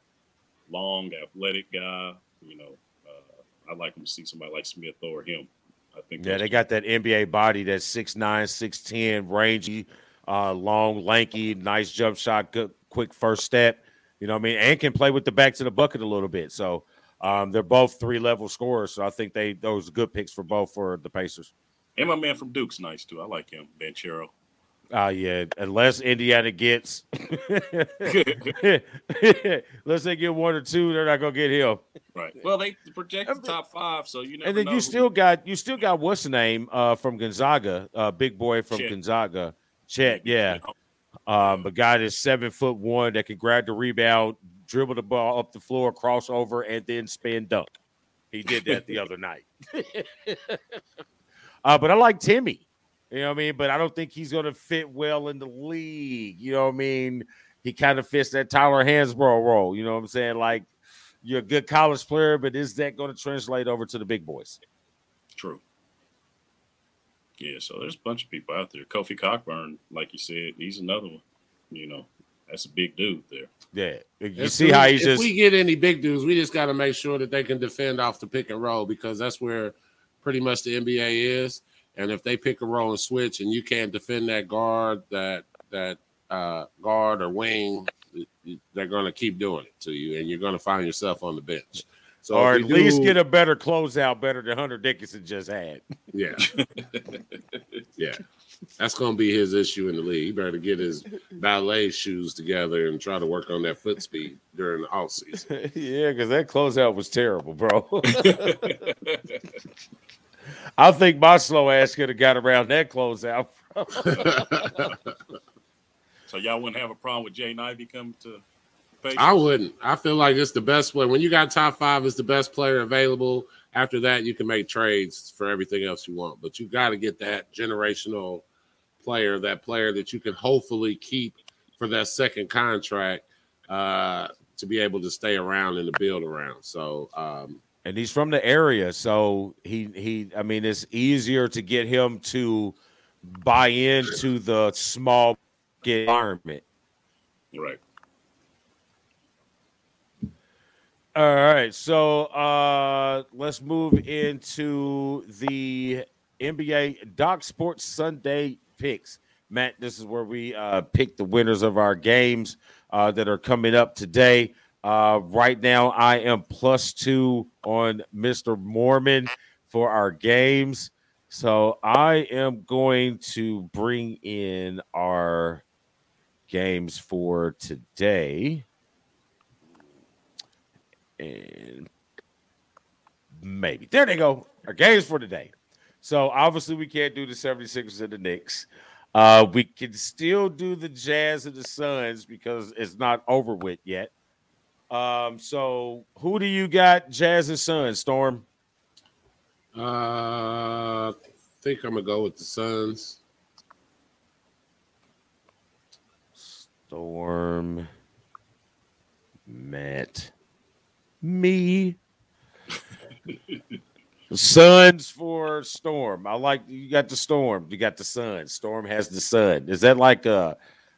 long, athletic guy. You know, uh, I like him to see somebody like Smith or him. I think. yeah. They got that NBA body that's 6'9", 6'10", rangy, uh, long, lanky, nice jump shot, good, quick first step. You know what I mean? And can play with the back to the bucket a little bit. So um, they're both three level scorers. So I think they those are good picks for both for the Pacers. And my man from Duke's nice too. I like him, Banchero. Oh yeah, unless Indiana gets, unless they get one or two, they're not gonna get him. right. Well, they projected top five, so you know. and then know you who- still got you still got what's the name uh, from Gonzaga, uh, big boy from Chet. Gonzaga, Chet. Yeah, um, a guy that's seven foot one that can grab the rebound, dribble the ball up the floor, cross over, and then spin dunk. He did that the other night. uh, but I like Timme. You know what I mean? But I don't think he's going to fit well in the league. You know what I mean? He kind of fits that Tyler Hansbrough role. You know what I'm saying? Like you're a good college player, but is that going to translate over to the big boys? True. Yeah, so there's a bunch of people out there. Kofi Cockburn, like you said, he's another one. You know, that's a big dude there. Yeah, you If see we- how he's if just we get any big dudes, we just got to make sure that they can defend off the pick and roll because that's where pretty much the NBA is. And if they pick a roll and switch, and you can't defend that guard, that that uh, guard or wing, they're going to keep doing it to you, and you're going to find yourself on the bench. So or at we least do- get a better closeout, better than Hunter Dickinson just had. yeah, yeah. That's going to be his issue in the league. He better get his ballet shoes together and try to work on that foot speed during the off season. yeah, because that closeout was terrible, bro. I think my slow ass could have got around that closeout. So y'all wouldn't have a problem with Jay Ivey coming to Pacers? I wouldn't. I feel like it's the best player. When you got top five, it's the best player available. After that, you can make trades for everything else you want. But you got to get that generational player, that player that you can hopefully keep for that second contract uh, to be able to stay around and to build around. So, um, and he's from the area, so he he. I mean, it's easier to get him to buy into the small environment. Right. All right, so uh let's move into the NBA Doc Sports Sunday picks. Matt, this is where we uh pick the winners of our games uh that are coming up today. Uh right now I am plus 2 on Mr. Mormon for our games. So I am going to bring in our games for today and maybe there they go. Our games for today. So obviously we can't do the 76ers and the Knicks. Uh, we can still do the Jazz and the Suns because it's not over with yet. Um, so who do you got? Jazz and Suns, Storm. uh, I think I'm gonna go with the Suns. Storm. Matt. Me. Suns for Storm. I like you got the Storm. You got the Sun. Storm has the Sun. Is that like a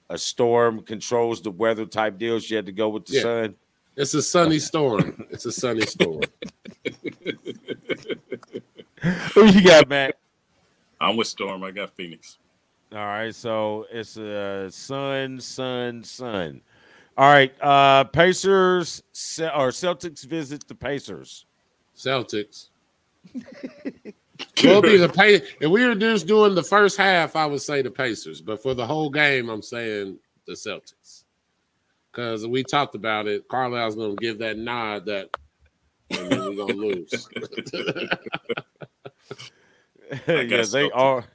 a storm controls the weather type deal? She had to go with the Yeah. Sun. It's a sunny storm. It's a sunny storm. Who you got, Matt? I'm with Storm. I got Phoenix. All right, so it's a Sun, Sun, Sun. All right, uh Pacers or Celtics visit the Pacers. Celtics. we'll be the pay. If we were just doing the first half, I would say the Pacers, but for the whole game, I'm saying the Celtics. Because we talked about it, Carlisle's going to give that nod that, and then we're going to lose. yeah, they Celtics. are.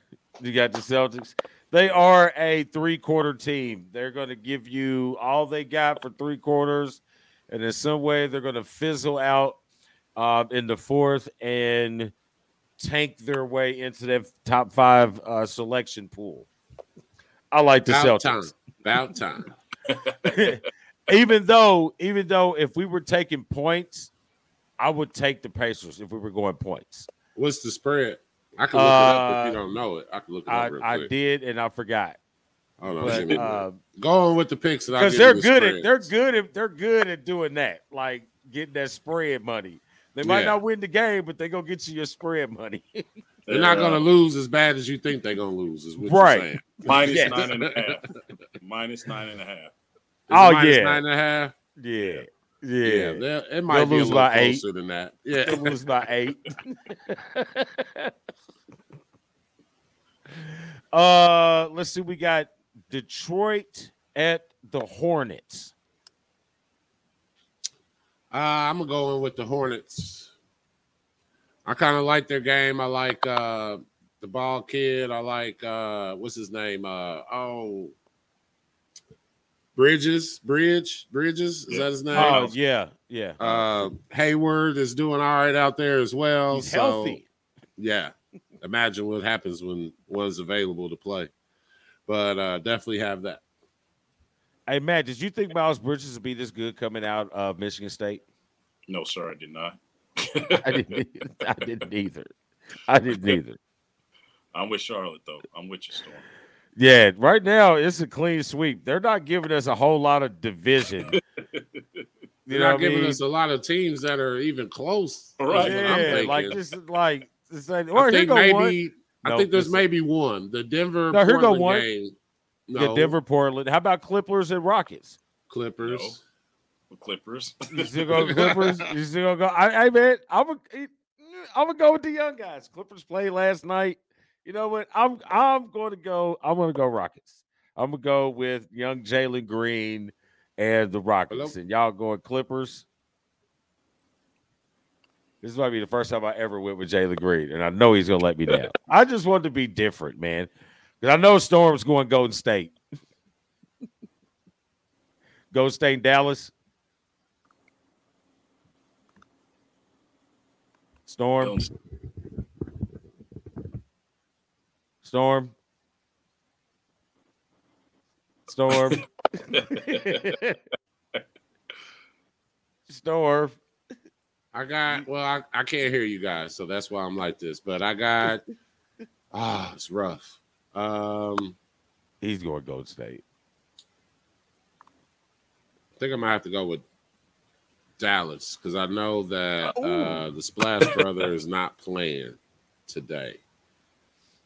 You got the Celtics. They are a three-quarter team. They're going to give you all they got for three quarters, and in some way, they're going to fizzle out uh, in the fourth and tank their way into that top five uh, selection pool. I like the About time. Celtics. About time. even though, even though, if we were taking points, I would take the Pacers if we were going points. What's the spread? I can look it up if Uh, you don't know it. I can look it I, up real I did, and I forgot. Hold on, give But me uh. Go on with the picks, because they're the good at they're good at they're good at doing that, like getting that spread money. They might Yeah. not win the game, but they gonna get you your spread money. They're not Uh, going to lose as bad as you think they're going to lose. Is what Right. you're saying. minus Yes. nine and a half. minus nine and a half. Is Oh, minus yeah. nine and a half. yeah, Yeah, yeah. they'll- it might be a little by eight. closer than that. Yeah, lose by eight. uh, let's see. We got Detroit at the Hornets. uh, I'm gonna go in with the Hornets. I kind of like their game. I like uh, the ball kid. I like uh, what's his name? Uh, oh, Bridges, Bridge, Bridges. Is that his name? Oh yeah, yeah. Uh, Hayward is doing all right out there as well. He's so, healthy. Yeah. Imagine what happens when one's available to play. But uh definitely have that. Hey Matt, did you think Miles Bridges would be this good coming out of Michigan State? No, sir, I did not. I didn't. I didn't either. I didn't either. I'm with Charlotte though. I'm with you, Storm. Yeah, right now it's a clean sweep. They're not giving us a whole lot of division. They're know not giving mean? us a lot of teams that are even close. Right. what I'm Yeah, like this is like this. Like, I or here think go maybe one. I No, think there's this- maybe one. The Denver No, here go Portland one. game. No, Yeah, Denver, Portland. How about Clippers and Rockets? Clippers. No. Clippers. You still go Clippers? You still gonna go? I, I man, I'm gonna I'm gonna go with the young guys. Clippers played last night. You know what? I'm I'm going to go. I'm going to go Rockets. I'm going to go with young Jalen Green and the Rockets. Hello? And y'all going Clippers? This might be the first time I ever went with Jalen Green, and I know he's going to let me down. I just wanted to be different, man, because I know Storm's going Golden State. Golden State, Dallas. Storm. Golden Storm. Storm. Storm. I got well, I, I can't hear you guys, so that's why I'm like this. But I got ah, it's rough. Um, He's going Golden State. I think I'm gonna have to go with Dallas because I know that uh, the Splash Brother is not playing today.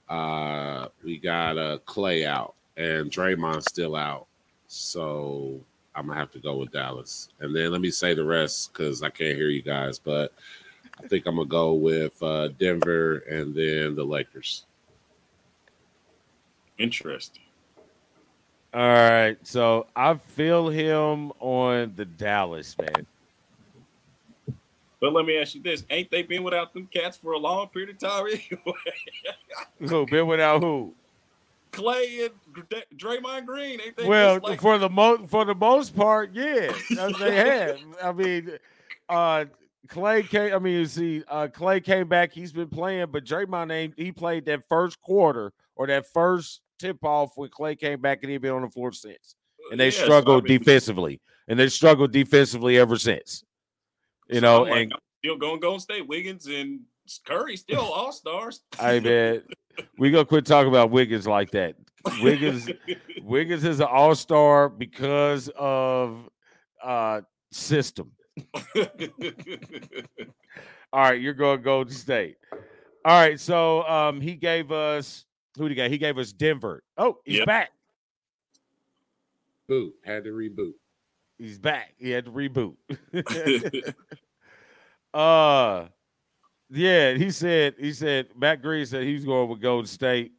Uh, we got uh, Clay out and Draymond still out, so I'm gonna have to go with Dallas. And then let me say the rest because I can't hear you guys, but I think I'm gonna go with uh, Denver and then the Lakers. Interesting. All right. So I feel him on the Dallas, man. But let me ask you this: Ain't they been without them cats for a long period of time anyway? Who been without who? Clay and Draymond Green, ain't they? Well, like, for the most for the most part, yeah, they have. I mean, uh Clay came. I mean, you see, uh Clay came back. He's been playing, but Draymond ain't. He played that first quarter or that first tip off when Clay came back, and he been on the floor since. And they Yeah, so, I struggled mean, defensively, and they struggled defensively ever since. You know, I'm like, and I'm still going Golden State. Wiggins and Curry still all stars. I man, we gonna quit talking about Wiggins like that. Wiggins, Wiggins is an all star because of uh system. All right, you're going Golden State. All right, so um he gave us who did he get? He gave us Denver. Oh, he's Yep. back. Boot had to reboot. He's back. He had to reboot. uh yeah, he said he said Matt Green said he's going with Golden State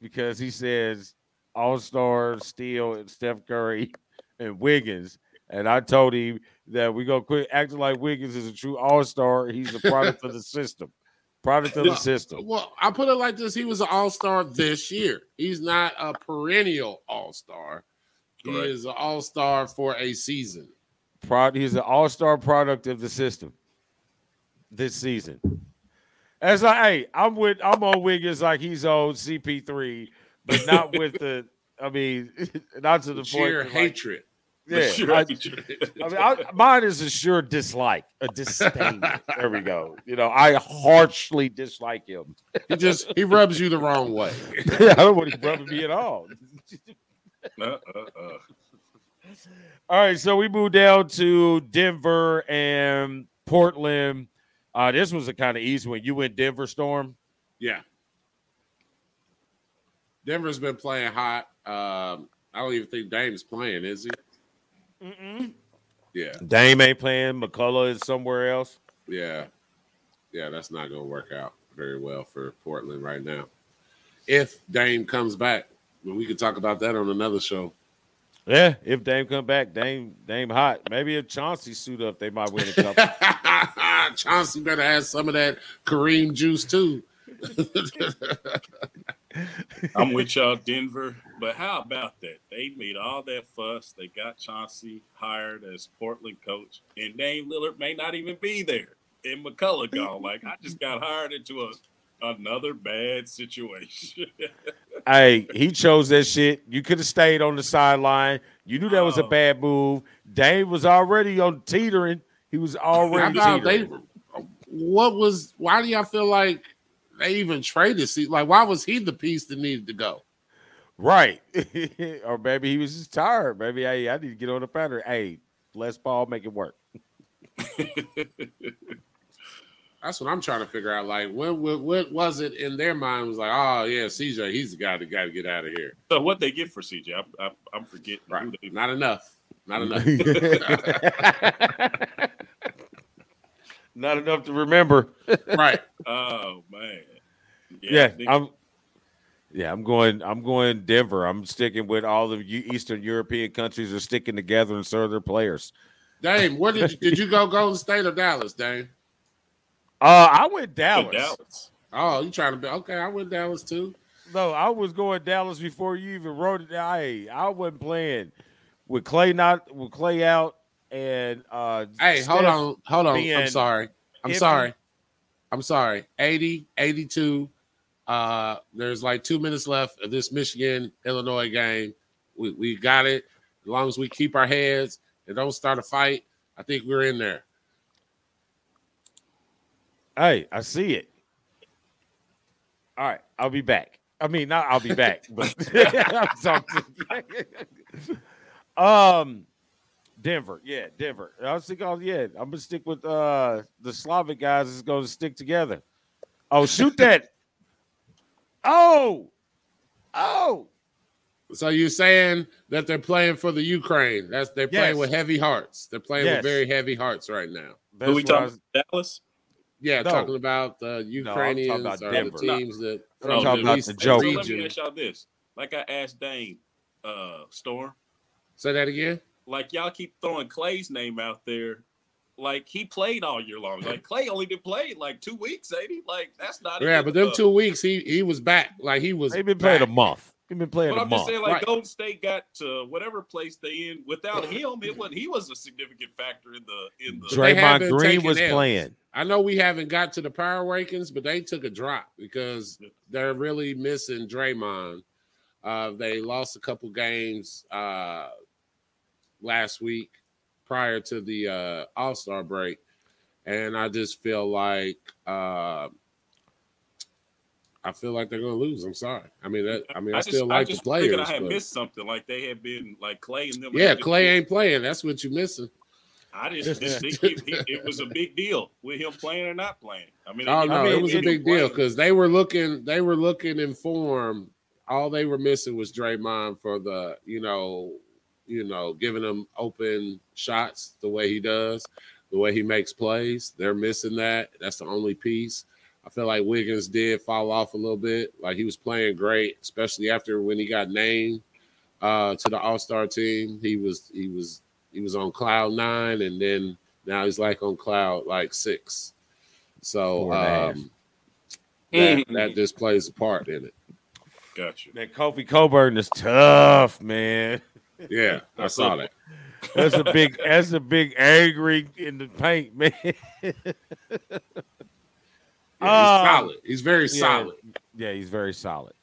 because he says All Star, Steele, and Steph Curry and Wiggins. And I told him that we're gonna quit acting like Wiggins is a true All Star. He's a product of the system, product of the system. Well, I put it like this: He was an All Star this year. He's not a perennial All Star. He Correct. is an All Star for a season. Prod, he's an All Star product of the system this season. As I, hey, I'm with, I'm on Wiggins like he's on CP3, but not with the. I mean, not to the Sheer point. like, hatred. yeah, Sure. I, I mean, I, mine is a sure dislike, a disdain. there we go. You know, I harshly dislike him. He just he rubs you the wrong way. yeah, I don't want him rubbing me at all. Uh, uh, uh. All right, so we moved down to Denver and Portland. Uh, this was a kind of easy one. You went Denver Storm. Yeah. Denver's been playing hot. Um, I don't even think Dame's playing, is he? Yeah, Dame ain't playing. McCollum is somewhere else. yeah, yeah. That's not going to work out very well for Portland right now. If Dame comes back, well, we could talk about that on another show. Yeah, if Dame come back, Dame Dame hot. Maybe if Chauncey suit up, they might win a couple. Chauncey better have some of that Kareem juice too. I'm with y'all, Denver. But how about that? They made all that fuss. They got Chauncey hired as Portland coach, and Dame Lillard may not even be there. And McCollum gone. Like I just got hired into a another bad situation. hey, he chose that shit. You could have stayed on the sideline. You knew that was a Oh. bad move. Dave was already on teetering. He was How already about they? What was? Why do y'all feel like they even traded? See, like why was he the piece that needed to go? Right. or maybe he was just tired. Maybe hey, I need to get on the pattern. Hey, Les Paul, make it work. That's what I'm trying to figure out. Like, what, what, what was it in their mind? Was like, oh yeah, CJ, he's the guy that got to get out of here. so what they get for CJ? I, I, I'm forgetting. Right? Who they- Not enough. Not enough. Not enough to remember. right. Oh man. Yeah, I think- I'm. Yeah, I'm going. I'm going Denver. I'm sticking with all the Eastern European countries are sticking together and serve their players. Dame, where did you, did you go? Golden State or Dallas, Dame? Uh, I went Good Dallas. Dallas. Oh, you trying to be okay? I went Dallas too. No, I was going Dallas before you even wrote it I I wasn't playing with Clay not with Clay out and uh Hey, hold on, hold on. I'm sorry. I'm iffy. sorry. I'm sorry, 80, 82. Uh, there's like two minutes left of this Michigan Illinois game. We, we got it. As long as we keep our heads and don't start a fight, I think we're in there. Hey, I see it. All right, I'll be back. I mean, not I'll be back, but I'm talking. um, Denver, yeah, Denver. I was thinking, oh yeah, I'm gonna stick with uh the Slavic guys. Is going to stick together. Oh, shoot that! oh, oh. So you're saying that they're playing for the Ukraine? That's they're playing with heavy hearts. They're playing Yes. with very heavy hearts right now. Who we That's what I talking was- Dallas? Yeah, No. talking about the talking Ukrainians about or Denver. the teams that I'm from talking about least the So let me ask y'all this. Like I asked Dane, uh, Storm, Say that again. like y'all keep throwing Clay's name out there. Like he played all year long. Like Clay only been played like two weeks, ain't he? Like that's not Yeah, but them uh, two weeks he he was back. Like he was. They've been playing a back. month. They've been playing But a I'm just month. saying, like Right. Golden State got to whatever place they in without him. It was he was a significant factor in the in the. They have Draymond Green was L's. playing. I know we haven't got to the power rankings, but they took a drop because they're really missing Draymond. Uh, they lost a couple games uh, last week prior to the uh, All Star break, and I just feel like uh, I feel like they're going to lose. I'm sorry. I mean, that, I mean, I, just, still like I just the players. I had but- missed something. Like they had been like Clay and them. yeah, just Clay ain't playing. That's what you're missing. I just didn't think he, he, it was a big deal with him playing or not playing. I mean, Oh I no, mean, it was a big deal because they were looking, they were looking in form. All they were missing was Draymond for the, you know, you know, giving them open shots the way he does, the way he makes plays. They're missing that. That's the only piece. I feel like Wiggins did fall off a little bit. Like he was playing great, especially after when he got named uh, to the All Star team. He was he was he was on cloud nine, and then now he's like on cloud like six. So Four and a half. um, that, that just plays a part in it. Gotcha. Man, Kofi Cockburn is tough, man. Yeah, I saw that. That's a big that's a big angry in the paint, man. Yeah, he's Uh, solid. He's very yeah. solid. yeah, he's very solid.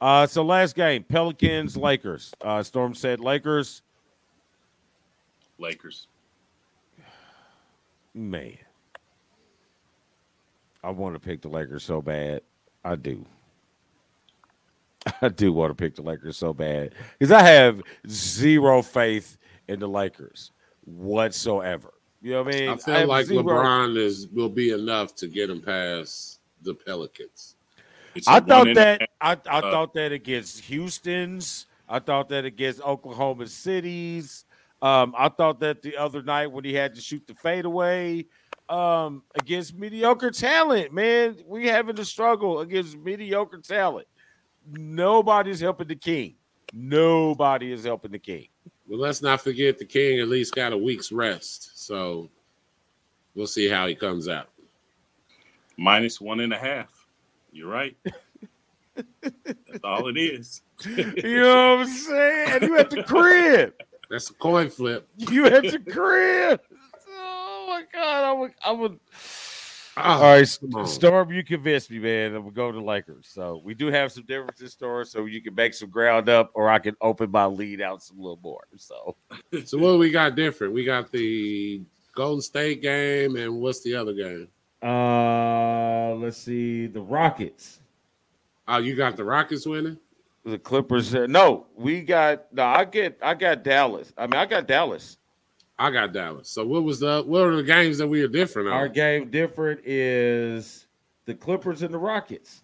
Uh so last game, Pelicans, Lakers. Uh Storm said Lakers. Lakers. Man. I want to pick the Lakers so bad. I do. I do want to pick the Lakers so bad because I have zero faith in the Lakers whatsoever. You know what I mean? I feel have like zero- LeBron is will be enough to get him past the Pelicans. It's I a thought that half. I, I uh, thought that against Houston's. I thought that against Oklahoma City's. Um, I thought that the other night when he had to shoot the fadeaway um, against mediocre talent, man, we having a struggle against mediocre talent. Nobody's helping the king. Nobody is helping the king. Well, let's not forget the King at least got a week's rest, so we'll see how he comes out. minus one and a half. You're right. That's all it is. You know what I'm saying? You at the crib. That's a coin flip. You at the crib. Oh my god, I would I would Ah, All right. Storm, you convinced me, man. I'm gonna go to Lakers. So we do have some differences, Storm. So you can make some ground up, or I can open my lead out some little more. So So what we got different? We got the Golden State game, and what's the other game? uh let's see the Rockets, Oh, you got the Rockets winning. The Clippers. uh, No, we got no. I get I got Dallas. I mean, I got Dallas. I got Dallas. So what was the what are the games that we are different Our on? game different is the Clippers and the Rockets.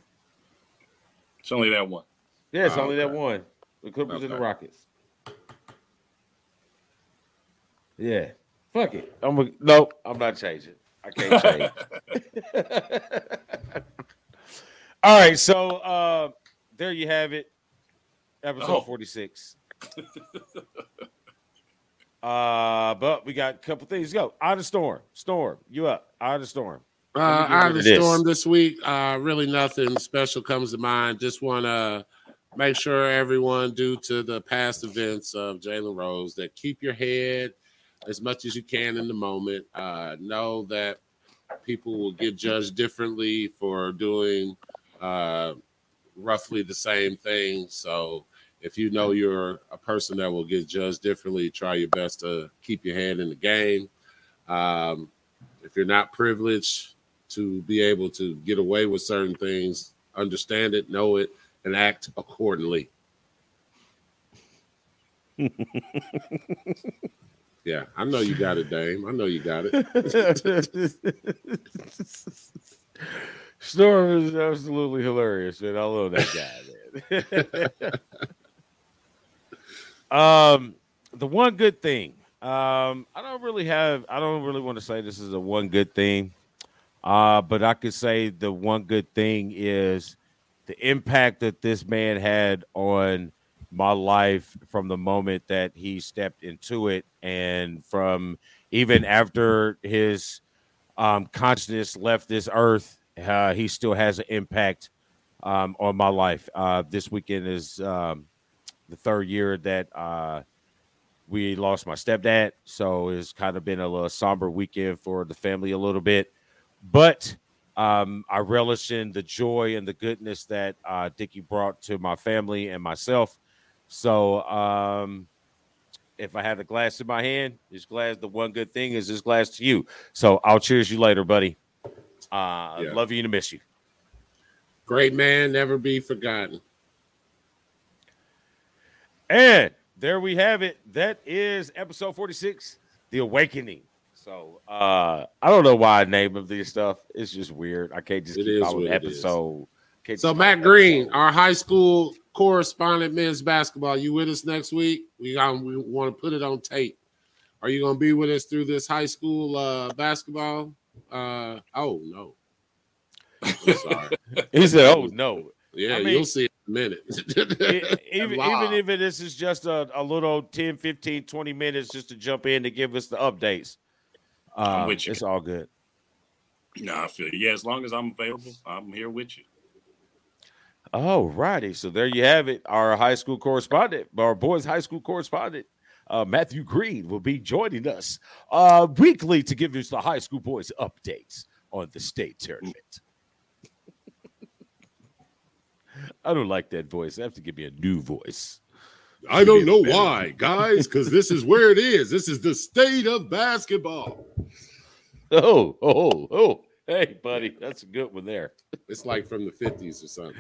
It's only that one. Yeah, it's Oh, only that one. The Clippers and the Rockets. Yeah. Fuck it. I'm a, no, I'm not changing. I can't change. All right, so uh there you have it. Episode Oh. 46. uh but we got a couple things to go. Out of storm. Storm, you up. Out of storm. Uh, Let me get out of of the this. storm this week, uh, really nothing special comes to mind. Just want to make sure everyone, due to the past events of Jalen Rose, that keep your head as much as you can in the moment. Uh, know that people will get judged differently for doing uh, roughly the same thing. So if you know you're a person that will get judged differently, try your best to keep your hand in the game. Um, if you're not privileged to be able to get away with certain things, understand it, know it, and act accordingly. yeah, I know you got it, Dame. I know you got it. Storm is absolutely hilarious, and I love that guy, man. um, the one good thing, um, I don't really have, I don't really want to say this is a one good thing, uh, but I could say the one good thing is the impact that this man had on my life from the moment that he stepped into it, and from even after his um, consciousness left this earth uh, he still has an impact um, on my life. Uh, this weekend is um, the third year that uh, we lost my stepdad, so it's kind of been a little somber weekend for the family a little bit. But um, I relish in the joy and the goodness that uh, Dickie brought to my family and myself. So um, if I had a glass in my hand, this glass, the one good thing is this glass to you. So I'll cheers you later, buddy. Uh, yeah. Love you and miss you. Great man, never be forgotten. And there we have it. That is episode 46, The Awakening. So uh I don't know why I name of this stuff. It's just weird. I can't just it keep calling episode. So Matt Green, our high school correspondent men's basketball, you with us next week? We got we want to put it on tape. Are you going to be with us through this high school uh, basketball? Uh, oh no. Sorry. he said, "Oh no." Yeah, I mean, you'll see minute. even, even if this is just a, a little 10, 15, 20 minutes just to jump in to give us the updates. Uh, it's all good. No, I feel you. Yeah, as long as I'm available, I'm here with you. Oh, righty. So there you have it. Our high school correspondent, our boys' high school correspondent, uh, Matthew Green will be joining us uh, weekly to give us the high school boys updates on the state tournament. I don't like that voice. I have to give me a new voice. I don't know why, guys, because this is where it is. This is the state of basketball. Oh, oh, oh. Hey, buddy, that's a good one there. It's like from the 50s or something.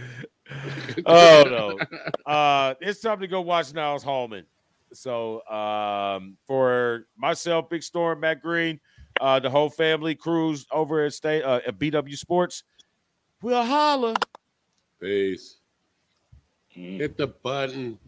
oh, no. Uh, it's time to go watch Niles Hallman. So um, for myself, Big Storm, Matt Green, uh, the whole family cruise over at state uh, at BW Sports, we'll holla. Peace. Mm. Hit the button.